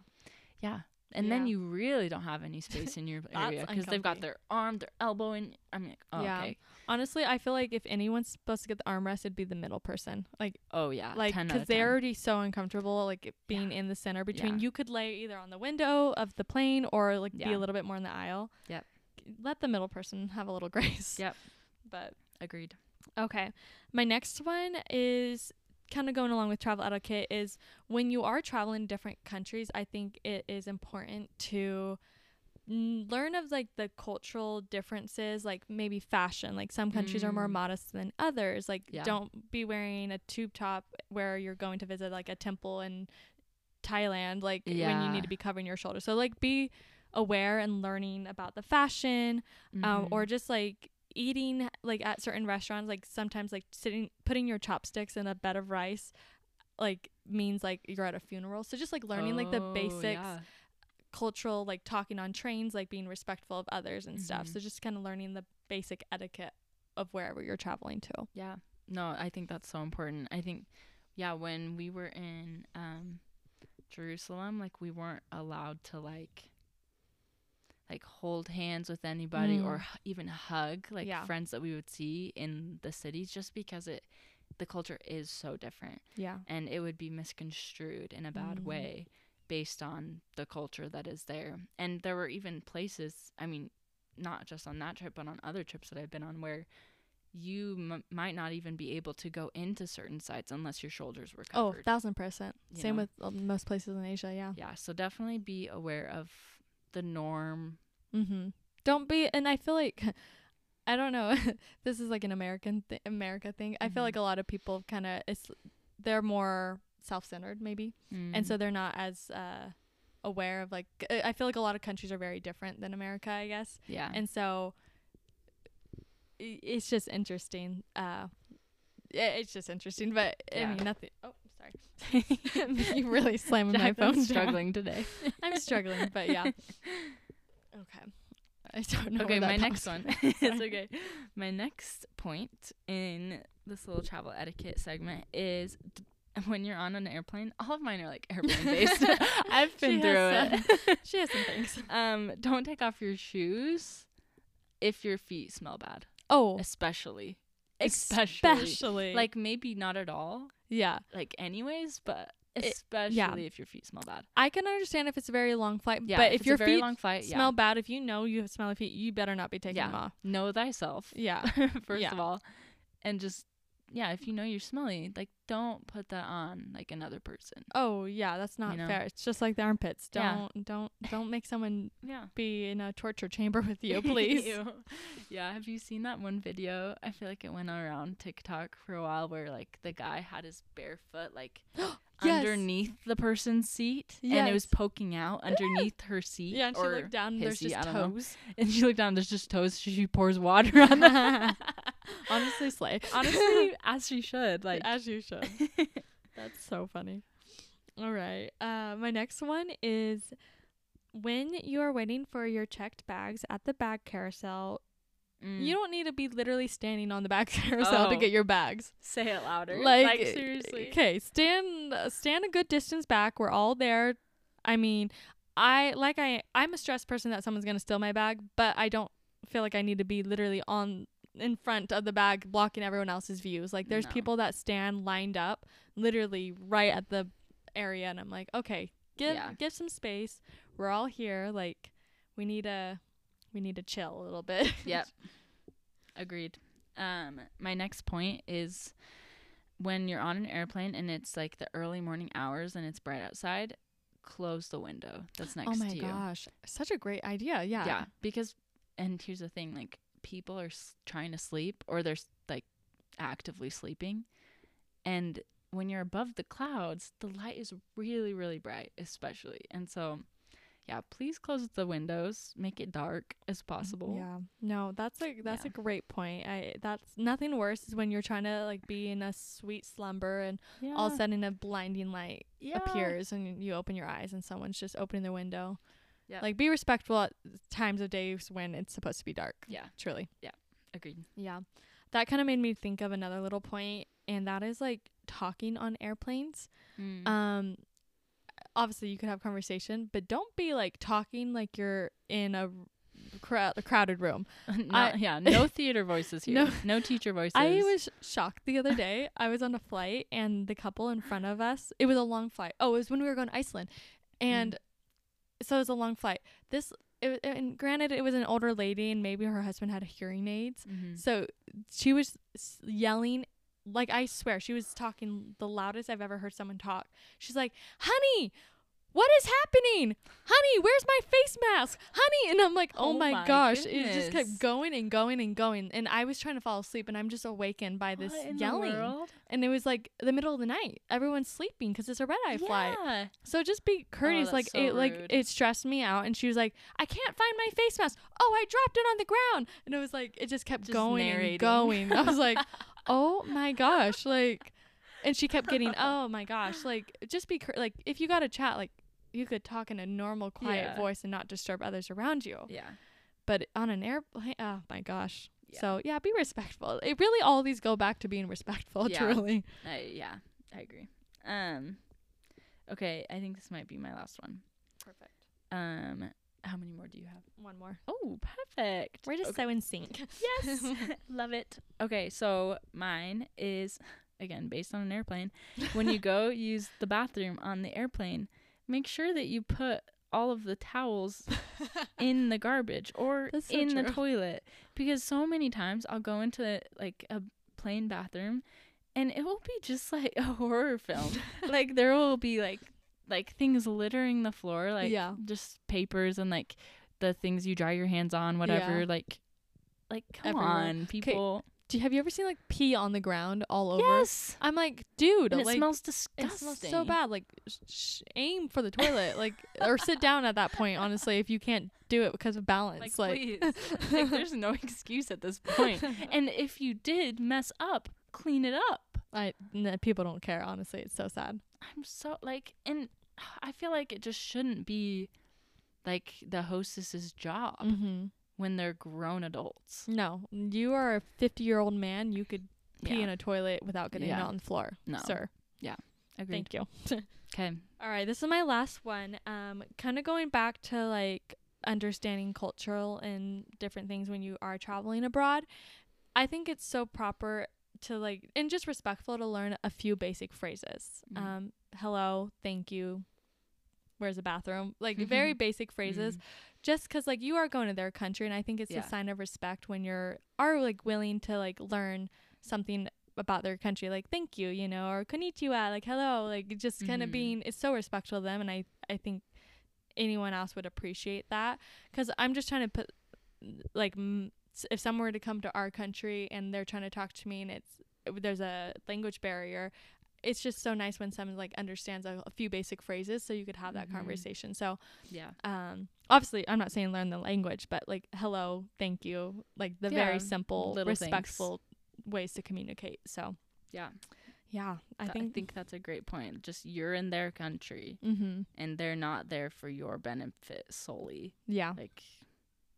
Speaker 2: yeah. And then you really don't have any space in your area because they've got their arm, their elbow, and I'm like, oh,
Speaker 1: Yeah.
Speaker 2: okay,
Speaker 1: Honestly, I feel like if anyone's supposed to get the armrest, it'd be the middle person. Like
Speaker 2: oh yeah,
Speaker 1: like because they're
Speaker 2: 10.
Speaker 1: already so uncomfortable like being in the center between
Speaker 2: Yeah.
Speaker 1: you could lay either on the window of the plane or like be a little bit more in the aisle
Speaker 2: Yep.
Speaker 1: let the middle person have a little grace
Speaker 2: Yep.
Speaker 1: but
Speaker 2: agreed.
Speaker 1: okay my next one is kind of going along with travel etiquette is when you are traveling to different countries i think it is important to learn of like the cultural differences like maybe fashion like some countries are more
Speaker 2: Mm.
Speaker 1: modest than others like
Speaker 2: Yeah.
Speaker 1: don't be wearing a tube top where you're going to visit like a temple in thailand like when you need to be covering your shoulders so like be aware and learning about the fashion um, or
Speaker 2: Mhm.
Speaker 1: just like eating like at certain restaurants like sometimes like sitting putting your chopsticks in a bed of rice like means like you're at a funeral so just like learning like the
Speaker 2: Oh,
Speaker 1: basics
Speaker 2: yeah.
Speaker 1: cultural like talking on trains like being respectful of others and stuff
Speaker 2: Mhm.
Speaker 1: so just kind of learning the basic etiquette of wherever you're traveling to
Speaker 2: Yeah. No, I think that's so important. I think yeah, when we were in um Jerusalem, like we weren't allowed to like like hold hands with anybody or
Speaker 1: Mm.
Speaker 2: h- even hug like
Speaker 1: Yeah.
Speaker 2: friends that we would see in the cities just because it the culture is so different
Speaker 1: yeah
Speaker 2: and it would be misconstrued in a bad
Speaker 1: Mhm.
Speaker 2: way based on the culture that is there. And there were even places, I mean, not just on that trip, but on other trips that I've been on where you m- might not even be able to go into certain sites unless your shoulders were
Speaker 1: oh
Speaker 2: covered.
Speaker 1: Oh, thousand percent
Speaker 2: you
Speaker 1: same
Speaker 2: know?
Speaker 1: with uh, most places in asia yeah
Speaker 2: yeah, so definitely be aware of the norm.
Speaker 1: Mm-hmm. Don't be, and I feel like I don't know. this is like an American th- America thing. I feel
Speaker 2: Mhm.
Speaker 1: like a lot of people kind of it's they're more self-centered maybe, and so
Speaker 2: Mm.
Speaker 1: they're not as uh, aware of like. I feel like a lot of countries are very different than America, I guess,
Speaker 2: yeah.
Speaker 1: and so it's just interesting. Uh, it's just interesting, but I mean nothing. Oh, sorry. you really slamming my phone. Down.
Speaker 2: struggling today.
Speaker 1: I'm struggling, but yeah. Okay. I don't know.
Speaker 2: okay, my next one. it's okay. My next point in this little travel etiquette segment is d- when you're on an airplane. All of mine are like airplane based. I've been
Speaker 1: She
Speaker 2: through it.
Speaker 1: She has some things.
Speaker 2: um, don't take off your shoes if your feet smell bad,
Speaker 1: Oh,
Speaker 2: especially. Especially.
Speaker 1: especially
Speaker 2: Like maybe not at all,
Speaker 1: yeah.
Speaker 2: like anyways, but
Speaker 1: It-
Speaker 2: especially
Speaker 1: yeah.
Speaker 2: if your feet smell bad.
Speaker 1: I can understand if it's a very long flight,
Speaker 2: Yeah,
Speaker 1: but if
Speaker 2: it's
Speaker 1: your
Speaker 2: very
Speaker 1: feet
Speaker 2: long flight,
Speaker 1: smell
Speaker 2: yeah.
Speaker 1: bad, if you know you have smelly feet, you better not be taking
Speaker 2: Yeah.
Speaker 1: them off.
Speaker 2: know thyself
Speaker 1: Yeah.
Speaker 2: first of all, and just yeah, if you know you're smelly, like don't put that on like another person.
Speaker 1: Oh yeah, that's not
Speaker 2: know?
Speaker 1: fair. It's just like the armpits. Don't don't don't make someone
Speaker 2: Yeah.
Speaker 1: be in a torture chamber with you, please.
Speaker 2: Yeah, have you seen that one video? I feel like it went around TikTok for a while where like the guy had his bare foot like
Speaker 1: Yes.
Speaker 2: underneath the person's seat and it was poking out underneath her seat.
Speaker 1: Yeah, and she looked down and there's
Speaker 2: seat,
Speaker 1: just
Speaker 2: know.
Speaker 1: toes.
Speaker 2: And she looked down, there's just toes. She, she pours water on them.
Speaker 1: Honestly, slay.
Speaker 2: Honestly, as she should. Like
Speaker 1: as you should. That's so funny. All right. Uh, my next one is when you are waiting for your checked bags at the bag carousel.
Speaker 2: Mm,
Speaker 1: You don't need to be literally standing on the back carousel to
Speaker 2: Oh.
Speaker 1: get your bags.
Speaker 2: say it louder.
Speaker 1: Like,
Speaker 2: Like, seriously.
Speaker 1: Okay, stand stand a good distance back. We're all there. I mean, I like I I'm a stressed person that someone's gonna steal my bag, but I don't feel like I need to be literally on in front of the bag blocking everyone else's views. Like there's
Speaker 2: No.
Speaker 1: people that stand lined up literally right at the area and I'm like, "Okay, give
Speaker 2: Yeah.
Speaker 1: give some space. We're all here. Like we need to we need to chill a little bit."
Speaker 2: Yep. Agreed. Um, my next point is when you're on an airplane and it's like the early morning hours and it's bright outside, close the window that's next to you.
Speaker 1: oh my gosh. Such a great idea. Yeah.
Speaker 2: Yeah, because and here's the thing, like people are s- trying to sleep or they're s- like actively sleeping. And when you're above the clouds, the light is really really bright, especially. And so yeah, please close the windows, make it dark as possible.
Speaker 1: Yeah. No, that's a that's
Speaker 2: Yeah.
Speaker 1: a great point. I that's nothing worse is when you're trying to like be in a sweet slumber and
Speaker 2: Yeah.
Speaker 1: all of a sudden a blinding light
Speaker 2: yeah.
Speaker 1: appears and you open your eyes and someone's just opening their window.
Speaker 2: Yeah.
Speaker 1: Like be respectful at times of days when it's supposed to be dark.
Speaker 2: Yeah.
Speaker 1: Truly. Yeah.
Speaker 2: Agreed.
Speaker 1: Yeah. That kind of made me think of another little point and that is like talking on airplanes.
Speaker 2: Mm.
Speaker 1: Um obviously you can have conversation, but don't be like talking like you're in a crowd a crowded room.
Speaker 2: no,
Speaker 1: I-
Speaker 2: yeah, no theater voices here.
Speaker 1: No.
Speaker 2: No, teacher voices.
Speaker 1: I was shocked the other day. I was on a flight and the couple in front of us, it was a long flight. Oh, it was when we were going to Iceland. And so it was a long flight. This, it, and granted, it was an older lady and maybe her husband had hearing aids.
Speaker 2: Mhm.
Speaker 1: So she was yelling. Like, I swear, she was talking the loudest I've ever heard someone talk. She's like, honey, what is happening? Honey, where's my face mask? Honey. And I'm like, oh,
Speaker 2: Oh
Speaker 1: my,
Speaker 2: my
Speaker 1: gosh. It just kept going and going and going. And I was trying to fall asleep and I'm just awakened by this
Speaker 2: What in the
Speaker 1: yelling. And it was like the middle of the night. Everyone's sleeping because it's a red eye flight. So just be oh, courteous.
Speaker 2: that's
Speaker 1: like
Speaker 2: so
Speaker 1: it like it stressed me out. And she was like, I can't find my face mask. Oh, I dropped it on the ground. And it was like it just kept
Speaker 2: Just
Speaker 1: going
Speaker 2: narrating.
Speaker 1: and going. I was like, oh my gosh, like. And she kept getting, oh my gosh, like just be cour- like if you got a chat, like you could talk in a normal, quiet
Speaker 2: Yeah.
Speaker 1: voice and not disturb others around you.
Speaker 2: Yeah.
Speaker 1: But on an airplane, oh my gosh.
Speaker 2: Yeah.
Speaker 1: So yeah, be respectful. It really all these go back to being respectful.
Speaker 2: Yeah.
Speaker 1: Truly.
Speaker 2: Yeah. I agree. Um. Okay, I think this might be my last one.
Speaker 1: Perfect.
Speaker 2: Um. How many more do you have?
Speaker 1: One more.
Speaker 2: Oh, perfect.
Speaker 1: We're just
Speaker 2: Okay.
Speaker 1: so in sync.
Speaker 2: Yes. Love it. Okay, so mine is again based on an airplane. When you go use the bathroom on the airplane, make sure that you put all of the towels in the garbage or
Speaker 1: so
Speaker 2: in the toilet because so many times I'll go into like a plane bathroom and it will be just like a horror film. like there will be like like things littering the floor like
Speaker 1: Yeah.
Speaker 2: just papers and like the things you dry your hands on whatever
Speaker 1: Yeah.
Speaker 2: like like come
Speaker 1: Everywhere.
Speaker 2: on people
Speaker 1: Do you, have you ever seen like pee on the ground all over?
Speaker 2: yes
Speaker 1: I'm like, dude,
Speaker 2: and it
Speaker 1: like
Speaker 2: smells disgusting.
Speaker 1: it smells so bad. Like, sh- sh- aim for the toilet, like, or sit down at that point. Honestly, if you can't do it because of balance,
Speaker 2: like,
Speaker 1: like,
Speaker 2: like there's no excuse at this point. point and if you did mess up clean it up
Speaker 1: I n- people don't care. Honestly, it's so sad.
Speaker 2: I'm so like, and I feel like it just shouldn't be like the hostess's job
Speaker 1: Mm-hmm.
Speaker 2: when they're grown adults.
Speaker 1: No, you are a 50 year old man. You could pee
Speaker 2: Yeah.
Speaker 1: in a toilet without getting
Speaker 2: Yeah.
Speaker 1: it on the floor,
Speaker 2: No.
Speaker 1: sir. Yeah.
Speaker 2: Agreed.
Speaker 1: Thank you.
Speaker 2: Okay.
Speaker 1: All right, this is my last one. Um, kind of going back to like understanding cultural and different things when you are traveling abroad. I think it's so proper to like and just respectful to learn a few basic phrases.
Speaker 2: Mhm.
Speaker 1: Um, hello, thank you. Where's the bathroom? Like very basic phrases
Speaker 2: Mm.
Speaker 1: just because like you are going to their country and i think it's
Speaker 2: Yeah.
Speaker 1: a sign of respect when you're are like willing to like learn something about their country like thank you you know or konnichiwa like hello like just kind of
Speaker 2: Mhm.
Speaker 1: being it's so respectful of them and i i think anyone else would appreciate that because i'm just trying to put like m- if someone were to come to our country and they're trying to talk to me and it's there's a language barrier it's just so nice when someone like understands a, a few basic phrases so you could have that
Speaker 2: Mhm.
Speaker 1: conversation so
Speaker 2: Yeah.
Speaker 1: um obviously i'm not saying learn the language but like hello thank you like the
Speaker 2: Yeah,
Speaker 1: very simple
Speaker 2: little things.
Speaker 1: respectful ways to communicate so
Speaker 2: Yeah.
Speaker 1: yeah i
Speaker 2: Th-
Speaker 1: think,
Speaker 2: I think that's a great point. Just you're in their country
Speaker 1: mm-hmm
Speaker 2: and they're not there for your benefit solely.
Speaker 1: yeah
Speaker 2: Like,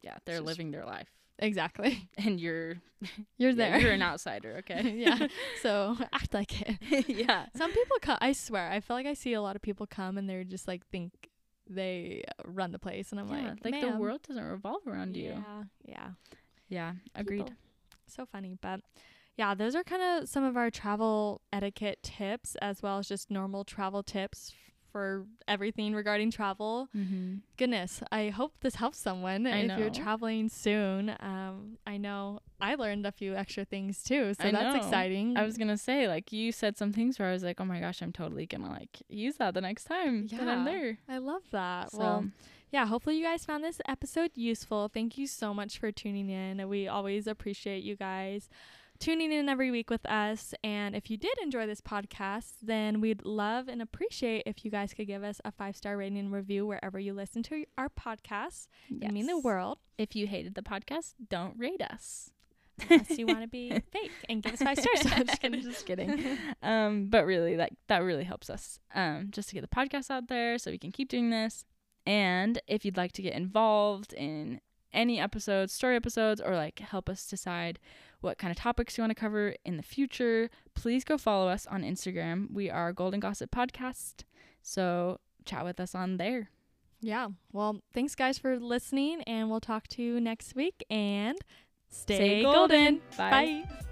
Speaker 2: yeah, they're living their life,
Speaker 1: exactly
Speaker 2: and you're
Speaker 1: you're there
Speaker 2: you're an outsider. Okay.
Speaker 1: yeah so act like it
Speaker 2: yeah.
Speaker 1: some people come i swear i feel like i see a lot of people come and they're just like think they run the place and i'm
Speaker 2: yeah,
Speaker 1: like
Speaker 2: like the world doesn't revolve around you.
Speaker 1: yeah yeah
Speaker 2: Yeah, agreed.
Speaker 1: people. So funny, but yeah, those are kind of some of our travel etiquette tips as well as just normal travel tips for everything regarding travel.
Speaker 2: Mm-hmm.
Speaker 1: Goodness, I hope this helps someone
Speaker 2: I
Speaker 1: if you're traveling soon. Um, I know I learned a few extra things too, so
Speaker 2: I
Speaker 1: that's
Speaker 2: know.
Speaker 1: exciting.
Speaker 2: I was gonna say, like, you said some things where I was like, oh my gosh, I'm totally gonna like use that the next time that I'm
Speaker 1: Yeah.
Speaker 2: there.
Speaker 1: I love that.
Speaker 2: So,
Speaker 1: Well, yeah, hopefully you guys found this episode useful. Thank you so much for tuning in. We always appreciate you guys tuning in every week with us. And if you did enjoy this podcast, then we'd love and appreciate if you guys could give us a five star rating and review wherever you listen to our podcast. It mean the world.
Speaker 2: If you hated the podcast, don't rate us.
Speaker 1: Unless you want to be fake and give us five stars. I'm just kidding.
Speaker 2: Just kidding. um, but really, like that really helps us. Um, just to get the podcast out there, so we can keep doing this. And if you'd like to get involved in any episodes, story episodes, or like help us decide what kind of topics you want to cover in the future, please go follow us on Instagram. We are Golden Gossip Podcast. So chat with us on there.
Speaker 1: Yeah. Well, thanks guys for listening, and we'll talk to you next week. And stay,
Speaker 2: Stay
Speaker 1: golden.
Speaker 2: golden. Bye.
Speaker 1: Bye.